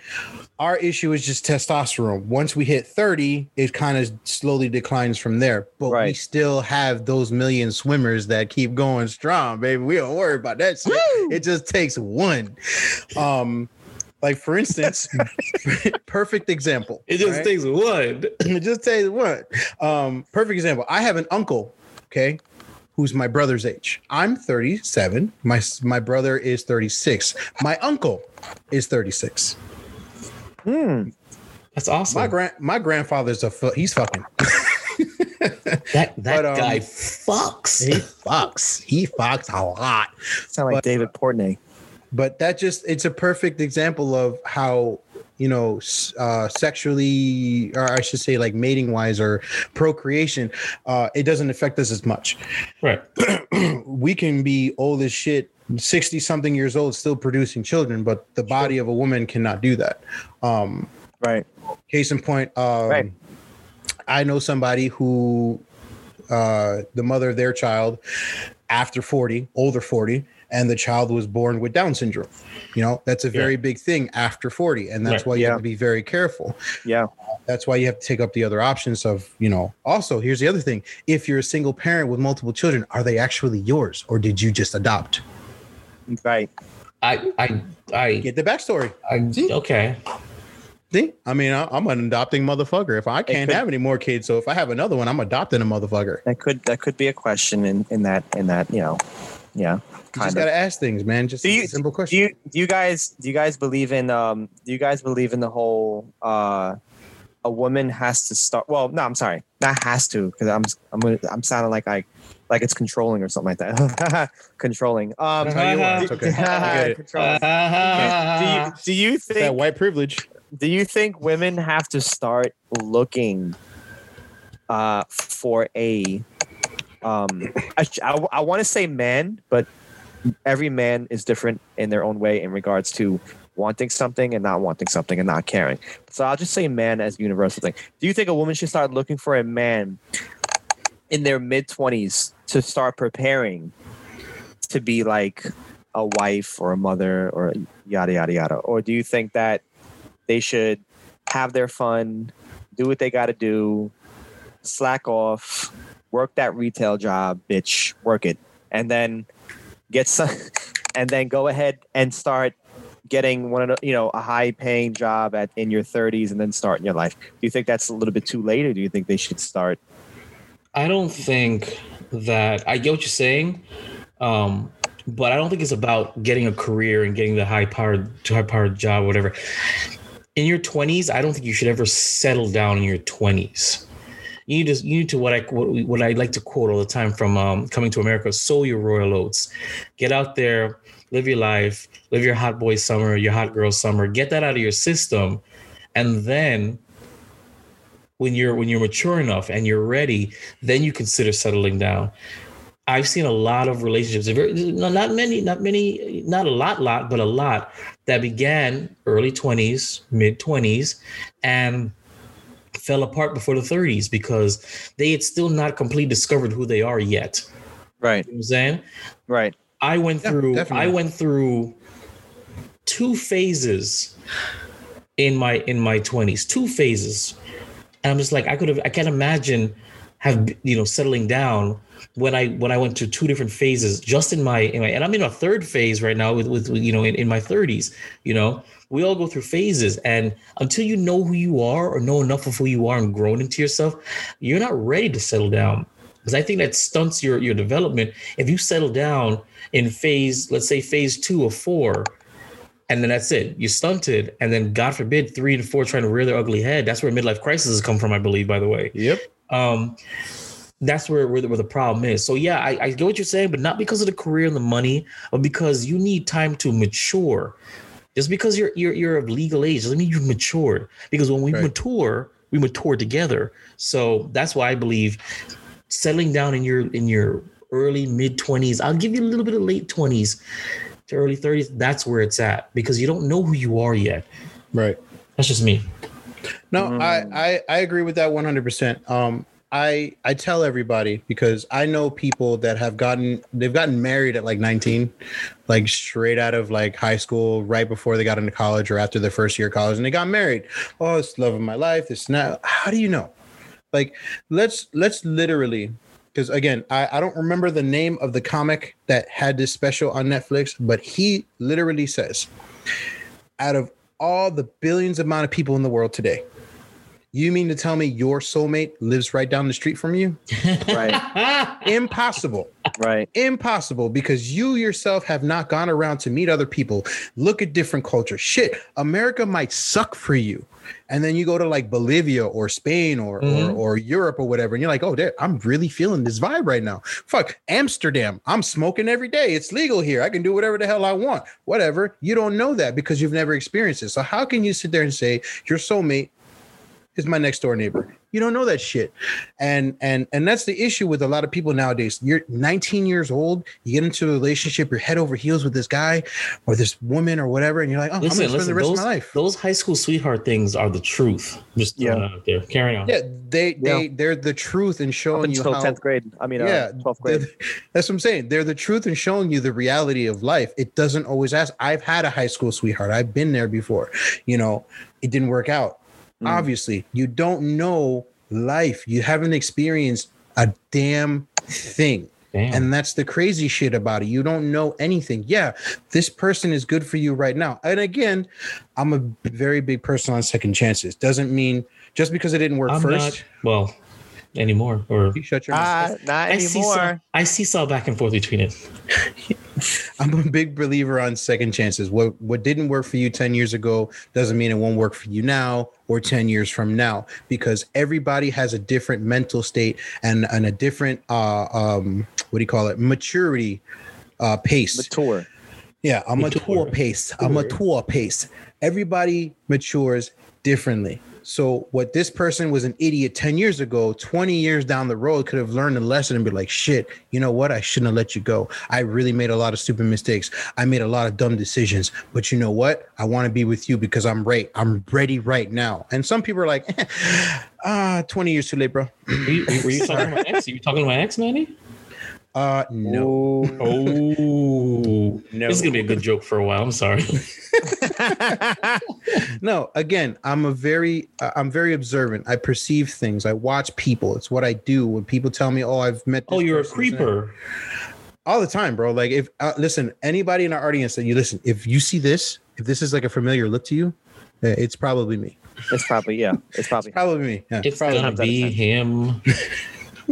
our issue is just testosterone. Once we hit 30 it kind of slowly declines from there. But we still have those million swimmers that keep going strong baby. We don't worry about that shit. it just takes one. Um like for instance [LAUGHS] perfect example it just right? takes one. Just tell you what. Um, perfect example. I have an uncle, okay, who's my brother's age. I'm 37. My my brother is 36. My uncle is 36. Hmm. that's awesome My grand my grandfather's a fu- he's fucking. [LAUGHS] that that But, um, guy fucks He fucks. He fucks a lot. Sound like But- David Portney. But that just it's a perfect example of how you know uh sexually or i should say like mating wise or procreation uh it doesn't affect us as much right [CLEARS THROAT] we can be old as shit 60 something years old still producing children but the body of a woman cannot do that um Right. case in point um Right. i know somebody who uh the mother of their child after 40 older 40 and the child was born with Down syndrome. You know, that's a very big thing after 40. And that's Right. why you Yeah. have to be very careful. Yeah. That's why you have to take up the other options of, you know, also here's the other thing. If you're a single parent with multiple children, are they actually yours or did you just adopt? Right. I I I, Get the backstory. I okay. See, I mean, I, I'm an adopting motherfucker. If I can't could- have any more kids, so if I have another one, I'm adopting a motherfucker. That could that could be a question in in that in that you know, yeah. You just of. gotta ask things, man. Just Do you- simple Do you do you guys do you guys believe in um do you guys believe in the whole uh a woman has to start well no I'm sorry not has to because I'm I'm gonna, I'm sounding like I like it's controlling or something like that [LAUGHS] controlling um That's how you are. It's okay. I get it. [LAUGHS] Controlling. do you you that think white privilege. do you think women have to start looking uh for a um I, I, I want to say man but every man is different in their own way in regards to wanting something and not wanting something and not caring. So i'll just say man as universal thing. Do you think a woman should start looking for a man in their mid-20s to start preparing to be like a wife or a mother or yada yada yada? Or do you think that they should have their fun, do what they got to do, slack off, work that retail job, bitch, work it, and then get some, [LAUGHS] and then go ahead and start getting one of you know a high paying job at in your 30s and then start in your life. Do you think that's a little bit too late, or do you think they should start? I don't think that I get what you're saying, um, but I don't think it's about getting a career and getting the high powered high powered job, whatever. In your 20s, I don't think you should ever settle down in your 20s. You need to you need to what I what, what I like to quote all the time from um, Coming to America: sow your royal oats. Get out there, live your life, live your hot boy summer, your hot girl summer. Get that out of your system, and then when you're when you're mature enough and you're ready, then you consider settling down. I've seen a lot of relationships, no, not many, not many, not a lot, lot, but a lot that began early 20s, mid 20s, and fell apart before the 30s because they had still not completely discovered who they are yet. Right, You know what I'm saying? right, I went Yeah, through definitely. I went through two phases in my in my 20s, two phases. And I'm just like I could have I can't imagine have you know settling down when I when I went to two different phases just in my, in my and I'm in a third phase right now with with you know in, in my 30s, you know. We all go through phases and until you know who you are or know enough of who you are and grown into yourself, you're not ready to settle down because I think that stunts your your development. If you settle down in phase, let's say phase two or four, and then that's it, you're stunted, and then God forbid three and four trying to rear their ugly head. That's where midlife crises come from, I believe. By the way, Yep. um, that's where where the, where the problem is. So yeah, I, I get what you're saying, but not because of the career and the money, but because you need time to mature. Just because you're you're you're of legal age doesn't mean you've matured. Because when we Right. mature, we mature together. So that's why I believe settling down in your in your early mid 20s, I'll give you a little bit of late 20s to early 30s. That's where it's at because you don't know who you are yet. Right. That's just me. No, Mm. I, I I agree with that 100%. Um I I tell everybody because I know people that have gotten they've gotten married at like 19, like straight out of like high school, right before they got into college or after their first year of college, and they got married. Oh, it's love of my life. This now. How do you know? Like, let's let's literally because again, I, I don't remember the name of the comic that had this special on Netflix, but he literally says, out of all the billions amount of people in the world today, you mean to tell me your soulmate lives right down the street from you? right, [LAUGHS] Impossible. right. Impossible because you yourself have not gone around to meet other people, look at different cultures. Shit, America might suck for you. And then you go to like Bolivia or Spain or, Mhm. or or Europe or whatever, and you're like, oh, there, I'm really feeling this vibe right now. Fuck Amsterdam, I'm smoking every day. It's legal here. I can do whatever the hell I want. Whatever. You don't know that because you've never experienced it. So how can you sit there and say your soulmate is my next door neighbor. You don't know that shit. And and and that's the issue with a lot of people nowadays. You're 19 years old, you get into a relationship, you're head over heels with this guy or this woman or whatever, and you're like, oh, Listen, I'm gonna spend listen. the rest Those, of my life. those high school sweetheart things are the truth. Just Yeah. out there. Carry on. Yeah, they Yeah. they they're the truth in Up showing you until how 10th grade. I mean, yeah, uh, 12th grade. [LAUGHS] that's what I'm saying. They're the truth in showing you the reality of life. It doesn't always ask. I've had a high school sweetheart. I've been there before. You know, it didn't work out. Mm. Obviously, you don't know life. You haven't experienced a damn thing. Damn. And that's the crazy shit about it. You don't know anything. Yeah, this person is good for you right now. And again, I'm a very big person on second chances. Doesn't mean just because it didn't work I'm first, not well anymore. Or you shut your mouth. Ah, not I see some, anymore. I see saw back and forth between it. [LAUGHS] I'm a big believer on second chances. What what didn't work for you 10 years ago doesn't mean it won't work for you now or 10 years from now because everybody has a different mental state and, and a different uh um what do you call it? maturity uh pace. Mature. Yeah, I'm a mature, Mature. pace. I'm a mature pace. Everybody matures differently. So what this person was an idiot 10 years ago, 20 years down the road could have learned a lesson and be like, shit, you know what? I shouldn't have let you go. I really made a lot of stupid mistakes. I made a lot of dumb decisions. But you know what? I want to be with you because I'm right. I'm ready right now. And some people are like, [LAUGHS] ah, 20 years too late, bro. Were you, were you [LAUGHS] talking my ex? Were you talking to my ex, Manny? Uh no. Ooh. Oh, No. this is gonna be a good joke for a while. I'm sorry. [LAUGHS] no again i'm a very I- i'm very observant i perceive things i watch people it's what i do when people tell me oh i've met Oh, you're a person, this creeper. all the time bro like if uh, listen anybody in our audience that you listen if you see this if this is like a familiar look to you eh, it's probably me it's probably yeah. It's probably probably me yeah, It's probably gonna times be him. [LAUGHS]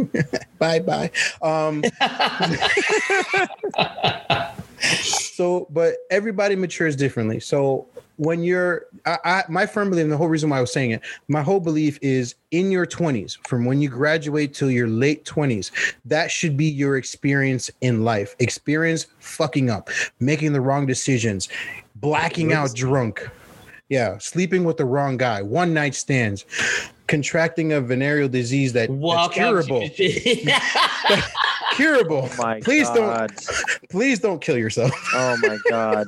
[LAUGHS] bye bye. Um [LAUGHS] so but everybody matures differently. So when you're I, I my firm belief and the whole reason why i was saying it my whole belief is in your 20s from when you graduate till your late 20s that should be your experience in life. Experience fucking up making the wrong decisions blacking out drunk. Yeah sleeping with the wrong guy. One night stands contracting a venereal disease that, that's curable curable [LAUGHS] Oh my [LAUGHS] please god. don't [LAUGHS] please don't kill yourself Oh my god.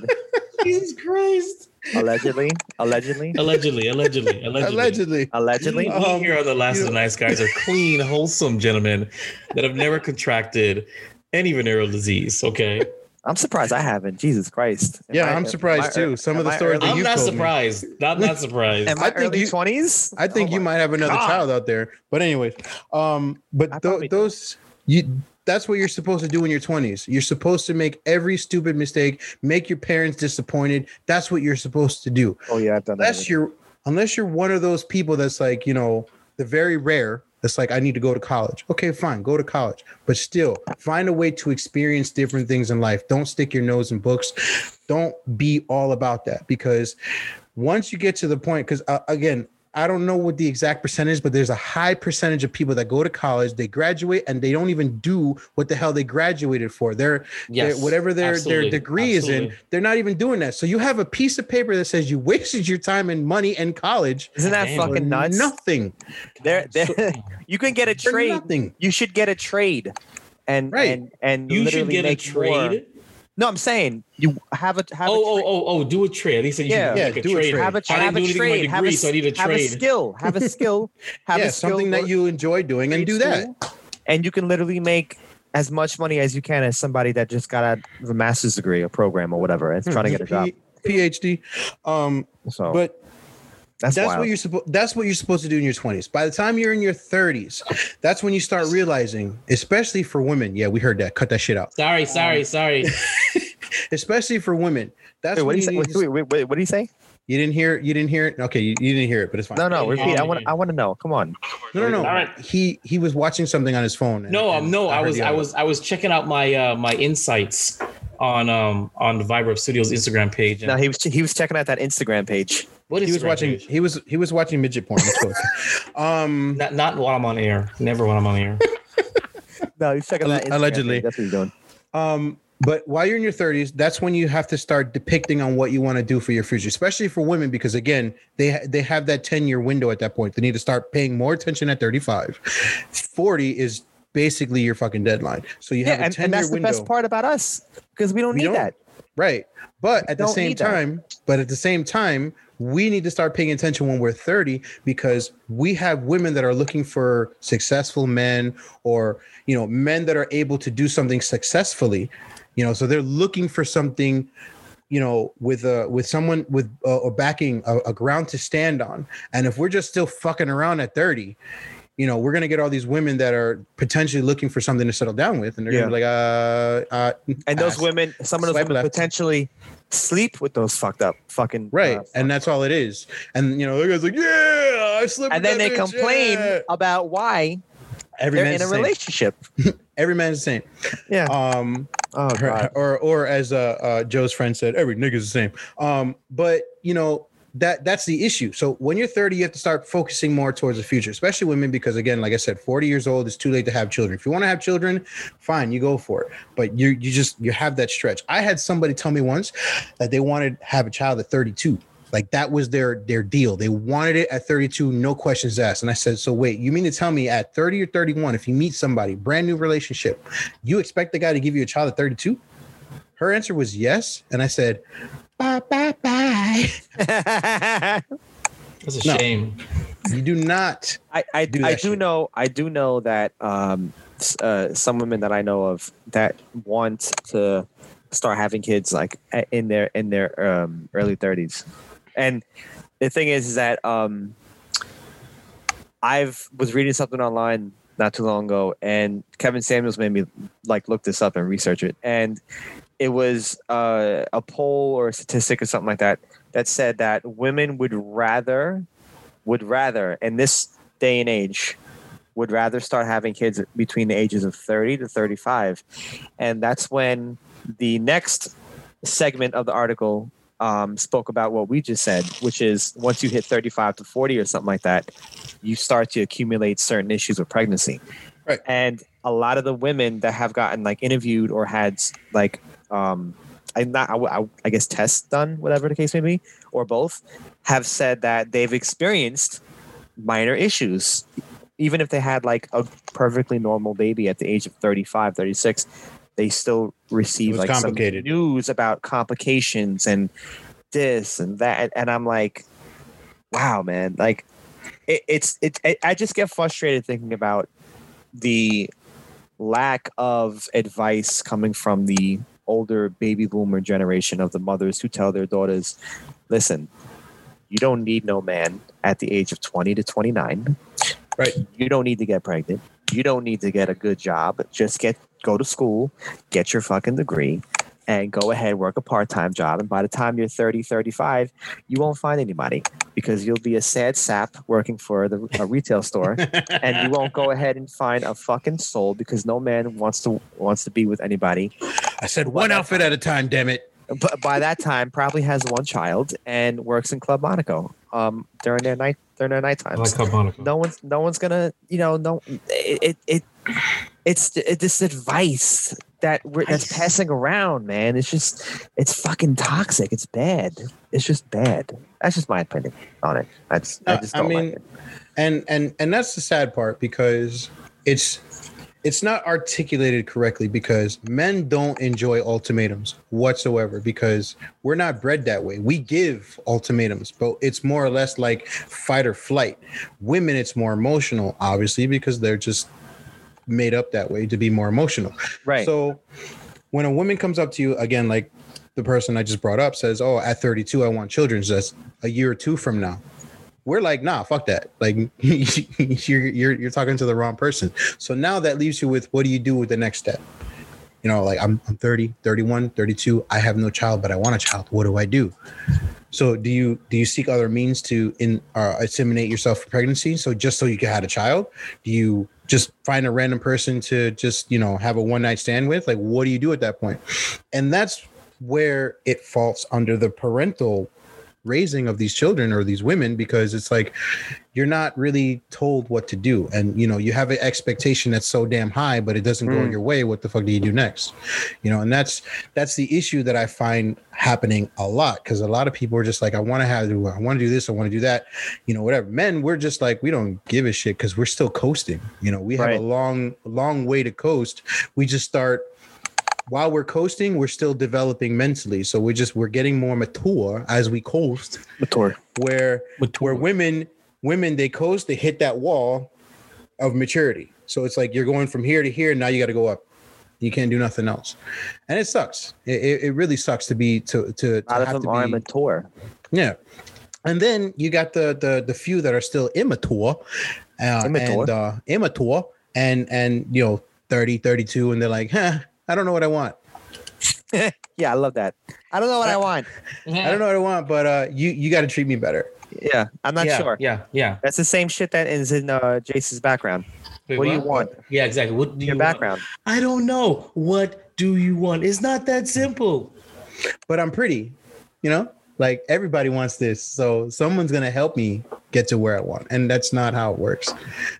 Jesus Christ. Allegedly. Allegedly. Allegedly, allegedly, allegedly. allegedly Allegedly. We Um, here on the Last of the Nice Guys are clean, wholesome gentlemen that have never contracted any venereal disease. Okay, I'm surprised I haven't. Jesus Christ. Am yeah I- i'm surprised I- too some of the I stories that early- I'm you not told me. surprised. Not not surprised. Am I I, think early you- 20s? i think Oh you might have another God. child out there but anyways um but I tho- probably those you that's what you're supposed to do in your 20s you're supposed to make every stupid mistake make your parents disappointed that's what you're supposed to do Oh yeah, I've done that. unless you're unless you're one of those people that's like you know the very rare that's like i need to go to college. Okay fine go to college. But still find a way to experience different things in life. Don't stick your nose in books. Don't be all about that because once you get to the point because uh, again I don't know what the exact percentage, but there's a high percentage of people that go to college, they graduate, and they don't even do what the hell they graduated for. They're Yes, their- whatever their their degree is in, they're not even doing that. So you have a piece of paper that says you wasted your time and money in college. Isn't that Damn. fucking nuts? Nothing. There, there, [LAUGHS] you can get a trade. nothing. You should get a trade, and Right. and and You should get a make more- trade. No, I'm saying you have a have Oh, a oh, oh, oh, do a trade. At least you Yeah. should Yeah, make a do a trade. trade. have a I didn't have a anything with my trade. Have a, so I need a have a skill. Have a skill. [LAUGHS] Have yeah, a skill. something that you enjoy doing and trade do that. school, and you can literally make as much money as you can as somebody that just got a, a master's degree, a program, or whatever, and is trying to get a job. PhD. Um, So but that's, that's what you're supposed that's what you're supposed to do in your 20s by the time you're in your 30s that's when you start realizing especially for women yeah we heard that cut that shit out Sorry, sorry, sorry. [LAUGHS] especially for women that's Wait, what when do you you, say? Wait, wait, wait, what do you say? you didn't hear you didn't hear it okay you, you didn't hear it but it's fine No, no, Yeah, repeat. yeah, I want. I want to know. Come on. no no no All right. he he was watching something on his phone and- No, and um, no, I heard was, I was, I was checking out my uh my insights on um on the Viber Studios Instagram page. No, he was he was checking out that Instagram page. what he was watching page? he was he was watching midget porn [LAUGHS] um Not, not while I'm on air. Never when I'm on air. No, he's checking Alle- that Instagram allegedly. Page. That's what he's doing. um but while you're in your 30s that's when you have to start depicting on what you want to do for your future especially for women because again they ha- they have that 10 year window at that point they need to start paying more attention at 35 40 is basically your fucking deadline so you Yeah, have a and, 10 and that's the best part about us because we don't We need don't. that. right but at the same need that. time but at the same time we need to start paying attention when we're 30 because we have women that are looking for successful men or you know men that are able to do something successfully you know so they're looking for something you know with a with someone with uh, a backing a, a ground to stand on and if we're just still fucking around at 30 you know we're gonna get all these women that are potentially looking for something to settle down with and they're gonna be like uh uh And those pass. women, some of those Swipe women left. potentially sleep with those fucked up fucking right uh, and that's all it is and you know the guy's like yeah i slept and then they bitch, complain yeah." about why every they're in a same. relationship. [LAUGHS] every man's the same Yeah. um oh god. or or as uh, uh joe's friend said every nigga's the same um but you know that that's the issue. So when you're 30 you have to start focusing more towards the future especially women because again like i said 40 years old it's too late to have children. If you want to have children fine you go for it. But you you just you have that stretch. I had somebody tell me once that they wanted to have a child at 32 like that was their their deal. They wanted it at 32 no questions asked. And i said so wait you mean to tell me at 30 or 31 if you meet somebody brand new relationship you expect the guy to give you a child at 32 her answer was yes. And i said bye bye [LAUGHS] bye That's a No. shame. you do not I I, Do I do shit. know I do know that um uh, some women that I know of that want to start having kids like in their in their um, early 30s. And the thing is, is that um I've was reading something online not too long ago and Kevin Samuels made me like look this up and research it and it was uh, a poll or a statistic or something like that that said that women would rather would rather in this day and age would rather start having kids between the ages of 30 to 35 and that's when the next segment of the article um, spoke about what we just said which is once you hit 35 to 40 or something like that you start to accumulate certain issues with pregnancy Right. and a lot of the women that have gotten like interviewed or had like um I not I, I, guess tests done whatever the case may be or both have said that they've experienced minor issues. Even if they had like a perfectly normal baby at the age of 35 36 they still receive like some news about complications and this and that and i'm like wow man. Like it, it's it's it, i just get frustrated thinking about the lack of advice coming from the older baby boomer generation of the mothers who tell their daughters listen you don't need no man at the age of 20 to 29 Right. you don't need to get pregnant. You don't need to get a good job. Just get go to school get your fucking degree and go ahead work a part-time job and by the time you're 30 35 you won't find anybody because you'll be a sad sap working for the, a retail store [LAUGHS] and you won't go ahead and find a fucking soul because no man wants to wants to be with anybody. I said one outfit at a time damn it. But by that time probably has one child and works in club monaco um during their night during their night I times like Monaco. no one's no one's gonna you know no it it, it it's it, this advice that we're that's passing around man. It's just it's fucking toxic. It's bad. It's just bad. That's just my opinion on it. I just i Uh, just I don't mean, like it. and and and that's the sad part because it's it's not articulated correctly because men don't enjoy ultimatums whatsoever because we're not bred that way. We give ultimatums but it's more or less like fight or flight. Women it's more emotional obviously because they're just made up that way to be more emotional right so when a woman comes up to you again, like the person I just brought up says, "Oh, at 32, I want children." So that's a year or two from now. We're like, nah, fuck that. Like [LAUGHS] you're you're you're talking to the wrong person. So now that leaves you with what do you do with the next step? You know, like I'm I'm 30, 31, 32. I have no child, but I want a child. What do I do? So do you do you seek other means to in uh, assimilate yourself for pregnancy? So just so you can have a child, do you just find a random person to just you know have a one night stand with? Like, what do you do at that point? And that's where it falls under the parental raising of these children or these women because it's like you're not really told what to do. And you know you have an expectation that's so damn high but it doesn't go Mm. your way. What the fuck do you do next? You know and that's that's the issue that i find happening a lot because a lot of people are just like i want to have i want to do this i want to do that you know whatever. Men we're just like we don't give a shit because we're still coasting. You know we have Right. a long long way to coast. We just start while we're coasting we're still developing mentally. So we're just we're getting more mature as we coast. Mature. where where women women they coast they hit that wall of maturity. So it's like you're going from here to here and now you got to go up. You can't do nothing else. And it sucks. It, it, it really sucks to be to to, A to lot of have them to are be, mature. yeah. And then you got the the the few that are still immature uh, Immature. and uh immature and and you know 30 32 and they're like huh i don't know what i want [LAUGHS] Yeah, I love that. I don't know what I want. i don't know what i want but uh you you got to treat me better Yeah, I'm not yeah, sure. Yeah, yeah. That's the same shit that is in uh, Jace's background. Wait, what do you want? Yeah, exactly. What do Your you want? background. I don't know. What do you want? It's not that simple. but I'm pretty, you know, like everybody wants this. So someone's going to help me get to where I want. And that's not how it works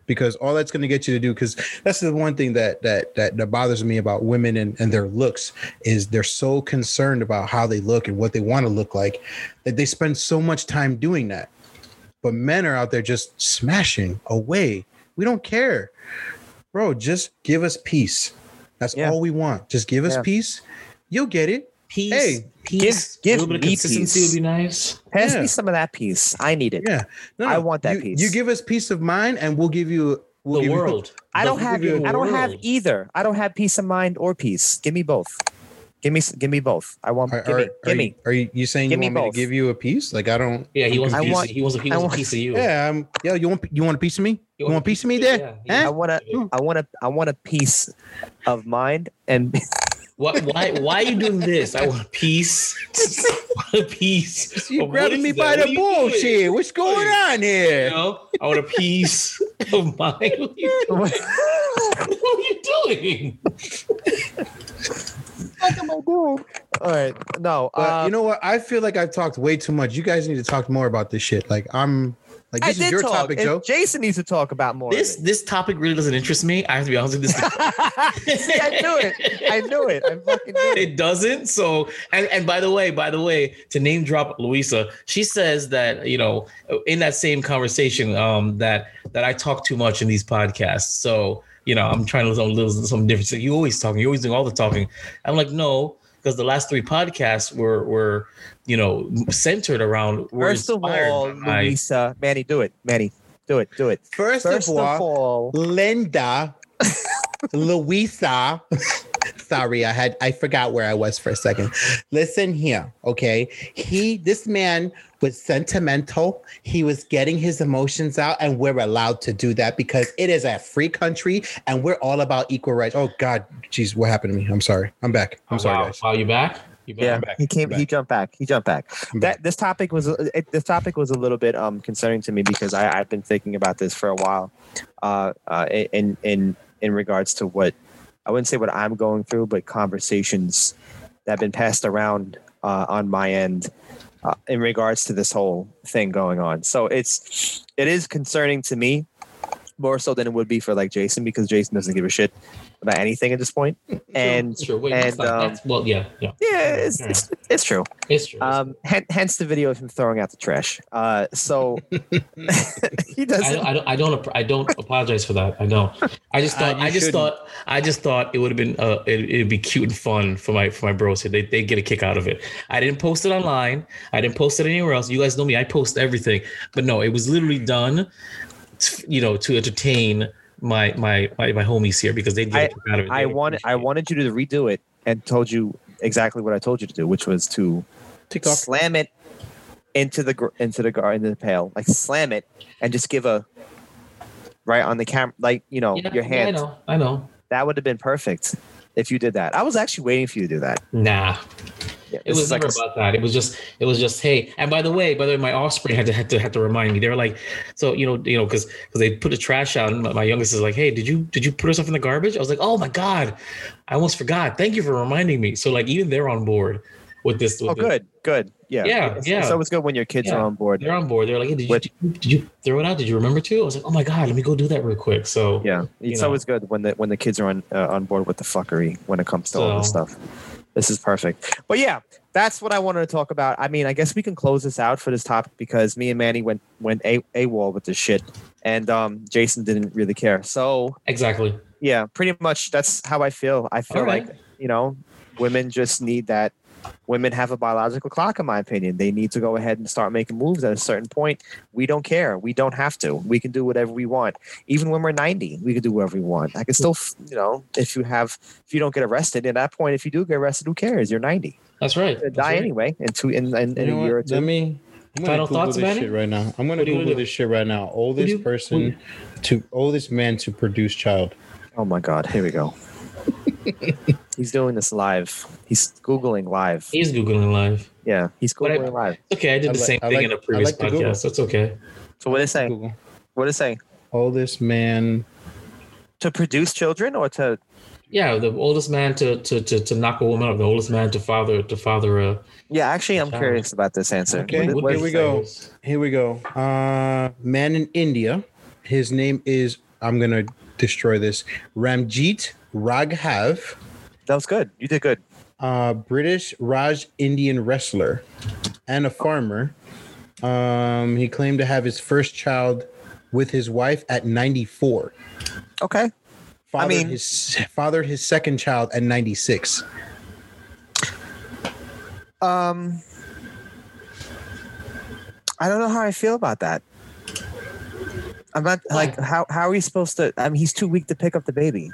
because all that's going to get you to do, because that's the one thing that, that, that, that bothers me about women and, and their looks is they're so concerned about how they look and what they want to look like that they spend so much time doing that. But men are out there just smashing away. We don't care. Bro, just give us peace. That's Yeah. all we want. Just give us Yeah. peace. You'll get it. Peace. Hey, peace. give a little bit of me consistency peace. would be nice. Pass Yeah. me some of that piece. I need it. Yeah, no, I want that you, piece. You give us peace of mind, and we'll give you we'll the give you- world. I don't have. give you a I don't have either. I don't have peace of mind or peace. Give me both. Give me. Give me both. I want. Are, give me. are, Give are me. You, are you, you saying Give you want me both. to give you a piece? Like I don't. Yeah, he wants a I piece. want- he wants a, he I wants want- a piece of you. Yeah, um, yeah. You want you want a piece of me? You, want a piece of me there? Yeah, yeah. I Huh? want to. I want to. I want a piece of mind and [LAUGHS] Why, why, why are you doing this? I want a piece. [LAUGHS] I want [LAUGHS] a piece. You of grabbing me that? by What the are you doing? What's going on You here? know, I want a piece of mine. What are you doing? what are you doing? what am I doing? All right. No. But um, you know what? I feel like I've talked way too much. You guys need to talk more about this shit. Like I'm like I this is did your talk. topic, and Joe. Jason needs to talk about more. This this topic really doesn't interest me. I have to be honest with this. [LAUGHS] [LAUGHS] See, I knew it. I knew it. I fucking knew it. it doesn't. So, and and by the way, by the way, to name drop Louisa, she says that you know in that same conversation um, that that I talk too much in these podcasts. So you know I'm trying to listen a little something different. So you always talking. You always doing all the talking. I'm like no, because the last three podcasts were were you know centered around. were First of all, by- Louisa, Manny, do it. Manny, do it. Do it. First, First of all, all, Linda, [LAUGHS] Louisa. Sorry, I had I forgot where I was for a second. Listen here, okay? He this man was sentimental. He was getting his emotions out, and we're allowed to do that because it is a free country and we're all about equal rights. Oh God, jeez, what happened to me? I'm sorry. I'm back. I'm Oh, sorry, wow. guys. Wow, you back? You back? yeah, back. he came. I'm He jumped back. He jumped back. I'm That this topic was it, this topic was a little bit um concerning to me because I I've been thinking about this for a while, uh, uh in in in regards to what I wouldn't say what I'm going through, but conversations that have been passed around uh, on my end uh, in regards to this whole thing going on. So it's it is concerning to me more so than it would be for like Jason because Jason doesn't give a shit about anything at this point. And Sure, Wait, and, um, that's- well, yeah, yeah, yeah, it's, it's, it's true. it's true. Um, hen- hence the video of him throwing out the trash. Uh, so [LAUGHS] he doesn't. don't, I don't, I don't, I don't apologize for that. I don't. I just [LAUGHS] Uh, thought, you I just shouldn't. thought, I just thought it would have been, uh, it, it'd be cute and fun for my, for my bros here. They, they get a kick out of it. I didn't post it online. I didn't post it anywhere else. You guys know me. I post everything, but no, it was literally done, t- you know, to entertain my, my, my, my homies here because they get a kick out of it. I They wanted. I wanted you to redo it and told you exactly what I told you to do, which was to TikTok. slam it into the gr- into the gar into the pail, like slam it, and just give a right on the camera, like you know, Yeah, your yeah, hand. I know. I know. That would have been perfect if you did that. I was actually waiting for you to do that. Nah. Yeah, It was is like never a- about that. It was just, it was just, hey. And by the way, by the way, my offspring had to had to had to remind me. They were like, so you know, you know, because because they put the trash out. And my, youngest is like, hey, did you did you put yourself in the garbage? I was like, oh my god, I almost forgot. Thank you for reminding me. So like, even they're on board. with this. With Oh, this. good, good. Yeah, Yeah, It's, yeah. It's always good when your kids Yeah. are on board. They're on board. They're like, hey, did, you, did, you, did you throw it out? Did you remember to? I was like, oh my god, let me go do that real quick. So Yeah, it's know. always good when the when the kids are on uh, on board with the fuckery when it comes to all this stuff. This is perfect. But yeah, that's what I wanted to talk about. I mean, I guess we can close this out for this topic because me and Manny went went a a wall with this shit, and um, Jason didn't really care. So exactly. yeah, pretty much that's how I feel. I feel right. like you know, women just need that. Women have a biological clock, in my opinion. They need to go ahead and start making moves at a certain point. We don't care. We don't have to. We can do whatever we want. Even when we're 90, we can do whatever we want. I can still, you know, if you have, if you don't get arrested at that point, if you do get arrested, who cares? You're 90. That's right. You're gonna That's die right. anyway in two in, in, in You know a year or what? two. Let me. I'm gonna Final Google thoughts, this Manny? shit right now. I'm gonna What do you Google this shit right now. do Oldest you- person to oldest man to produce child. oh my God! Here we go. He's doing this live. He's googling live. He's googling live. Yeah, he's But I- googling live. Okay, I did I the like- same I thing like- in a previous like to Google. podcast. That's okay. So what did it say? Google. What did it say? Oldest man. To produce children or to Yeah, the oldest man to to to, to knock a woman up. The oldest man to father to father a. Yeah, actually, I'm Child. curious about this answer. Okay, What- here we go. Here we go. Uh, man in India. His name is. I'm gonna destroy this. Ramjeet Raghav. that was good. You did good. uh, British Raj Indian wrestler and a farmer. Um, he claimed to have his first child with his wife at 94. Okay. Fathered mean- his fathered his second child at 96. Um, I don't know how I feel about that. I'm not like how how are we supposed to? I mean, he's too weak to pick up the baby.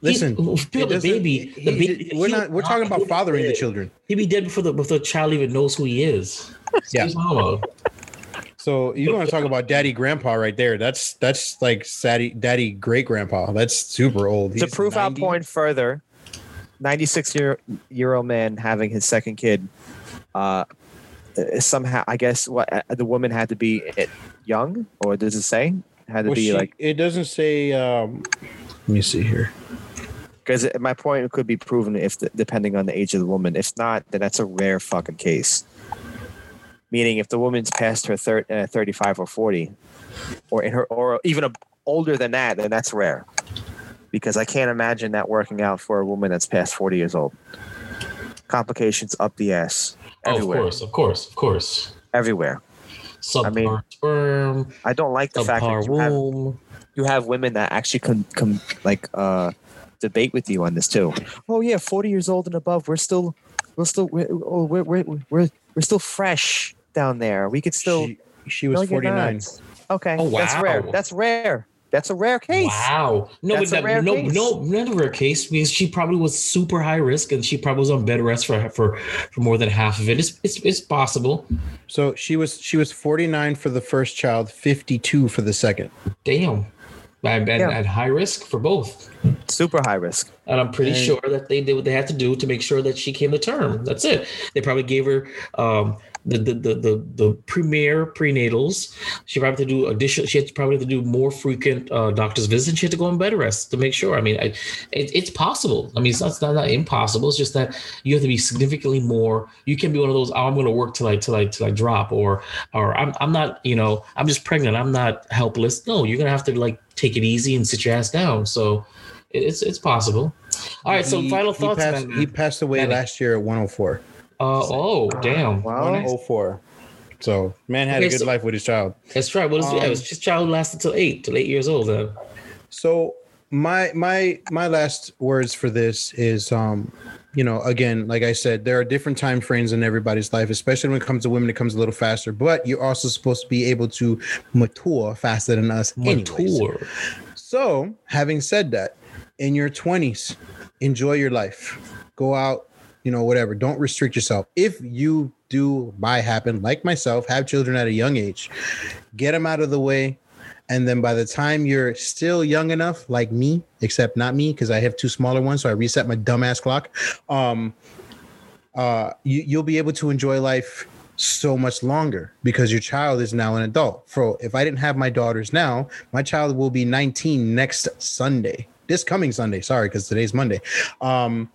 Listen, He- it the doesn't- baby. The he- baby. we're not. We're talking about fathering the children. He'd be dead before the before the child even knows who he is. [LAUGHS] Yeah. He's. So you want to talk about daddy grandpa right there? That's that's like daddy daddy great grandpa. That's super old. to prove 90. our point further, 96 year year old man having his second kid. Uh, somehow, I guess what uh, the woman had to be uh, young, or does it say had to Well, be she- like? it doesn't say. Um, let me see here. Because my point could be proven if the, depending on the age of the woman. If not, then that's a rare fucking case. Meaning, if the woman's past her thir- uh, 35 or 40, or in her, or even a, older than that, then that's rare. Because I can't imagine that working out for a woman that's past 40 years old. Complications up the ass. Oh, of course, of course, of course. Everywhere. Subpar mean, sperm, I don't like the fact that you have, womb. you have women that actually can, can like uh debate with you on this too. Oh yeah, forty years old and above, we're still we're still we're oh, we're, we're, we're, we're still fresh down there. We could still she, she was No, 49. Okay, Oh, that's rare. wow. That's rare. That's a rare case. Wow. No, That's a but rare that, no, case. no, not a rare case because she probably was super high risk and she probably was on bed rest for for for more than half of it. It's it's, it's possible. So she was she was 49 for the first child, 52 for the second. Damn. And, and Yeah. at high risk for both. Super high risk. And I'm pretty And- sure that they did what they had to do to make sure that she came to term. That's it. They probably gave her um, the, the the the the premier prenatals. She probably had to do additional. She had to probably have to do more frequent uh, doctor's visits. And she had to go on bed rest to make sure. I mean, I, it, it's possible. I mean, it's not, it's not not impossible. It's just that you have to be significantly more. You can be one of those. Oh, I'm going to work till I till I till I drop, or or I'm I'm not. You know, I'm just pregnant. I'm not helpless. No, you're gonna have to like take it easy and sit your ass down. So. It's it's possible. All right. so He- final he thoughts. Passed, he passed away Manny. last year at 104. Uh, oh, damn. Wow. 104. So man had Okay, a good so- life with his child. That's right. Well, it's, yeah, it Um, was his child lasted till eight, till eight years old. Then. So my my my last words for this is um you know again like i said there are different time frames in everybody's life especially when it comes to women it comes a little faster but you're also supposed to be able to mature faster than us anyways. Mature. So, having said that, in your 20s, enjoy your life. Go out, you know, whatever. Don't restrict yourself. If you do by happen, like myself, have children at a young age, get them out of the way. And then by the time you're still young enough, like me, except not me, because I have two smaller ones, so I reset my dumbass clock. Um, uh, you, you'll be able to enjoy life so much longer because your child is now an adult. For if I didn't have my daughters now, my child will be 19 next Sunday. This coming Sunday, sorry, because today's Monday. Um,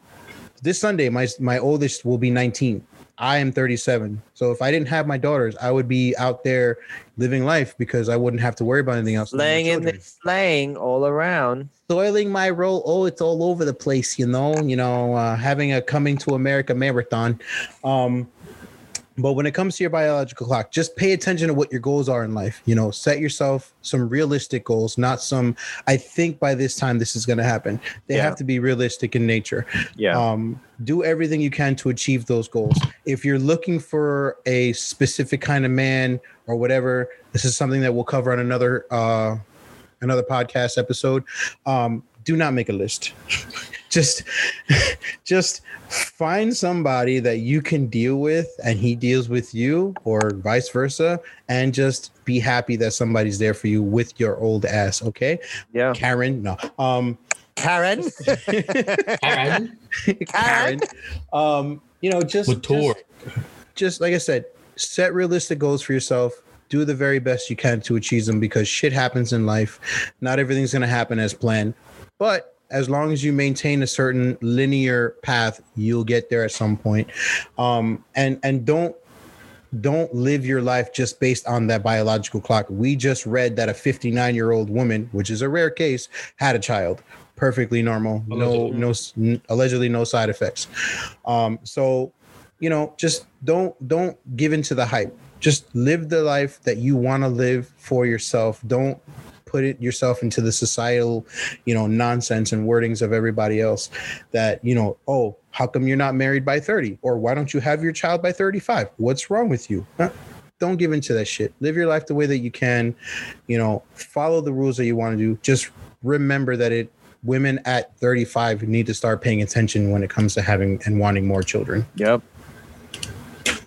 this Sunday, my my oldest will be 19. I am 37. So if I didn't have my daughters, I would be out there living life because I wouldn't have to worry about anything else. Laying in the slang all around. soiling my role. Oh, it's all over the place, you know. You know, uh, having a coming to America marathon. Um, but when it comes to your biological clock, just pay attention to what your goals are in life. You know, set yourself some realistic goals, not some. I think by this time this is going to happen. They Yeah. have to be realistic in nature. Yeah. Um, do everything you can to achieve those goals. If you're looking for a specific kind of man or whatever, this is something that we'll cover on another uh, another podcast episode. Um, do not make a list. Just [LAUGHS] just find somebody that you can deal with and he deals with you or vice versa and just be happy that somebody's there for you with your old ass okay? Yeah. karen no um Karen. [LAUGHS] Aaron, [LAUGHS] karen um you know just with just, just like i said set realistic goals for yourself. Do the very best you can to achieve them because shit happens in life. Not everything's going to happen as planned but as long as you maintain a certain linear path you'll get there at some point. Um and and don't don't live your life just based on that biological clock. We just read that a 59 year old woman which is a rare case had a child. Perfectly normal. No Allegedly. no s- n- allegedly no side effects. Um so you know just don't don't give into the hype. Just live the life that you want to live for yourself. Don't put it yourself into the societal you know nonsense and wordings of everybody else that you know oh how come you're not married by 30 or why don't you have your child by 35 what's wrong with you? Huh? don't give into that shit. Live your life the way that you can. You know follow the rules that you want to do. Just remember that it women at 35 need to start paying attention when it comes to having and wanting more children. Yep.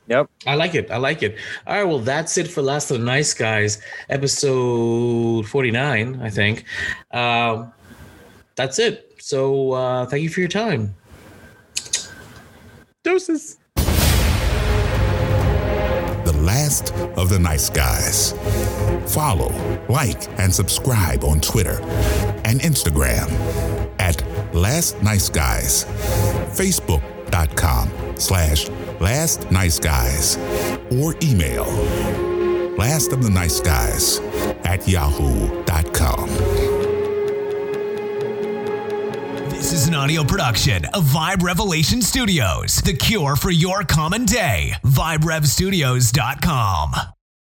Yep. I like it. I like it. All right. Well, that's it for Last of the Nice Guys, episode 49, I think. Um, that's it. So uh, thank you for your time. doses The last of the nice guys. Follow, like, and subscribe on Twitter and Instagram at Last Nice Guys. Facebook.com slash Last Nice Guys. Or email Last of the Nice Guys at yahoo.com. This is an audio production of Vibe Revelation Studios, the cure for your common day. VibeRevStudios.com.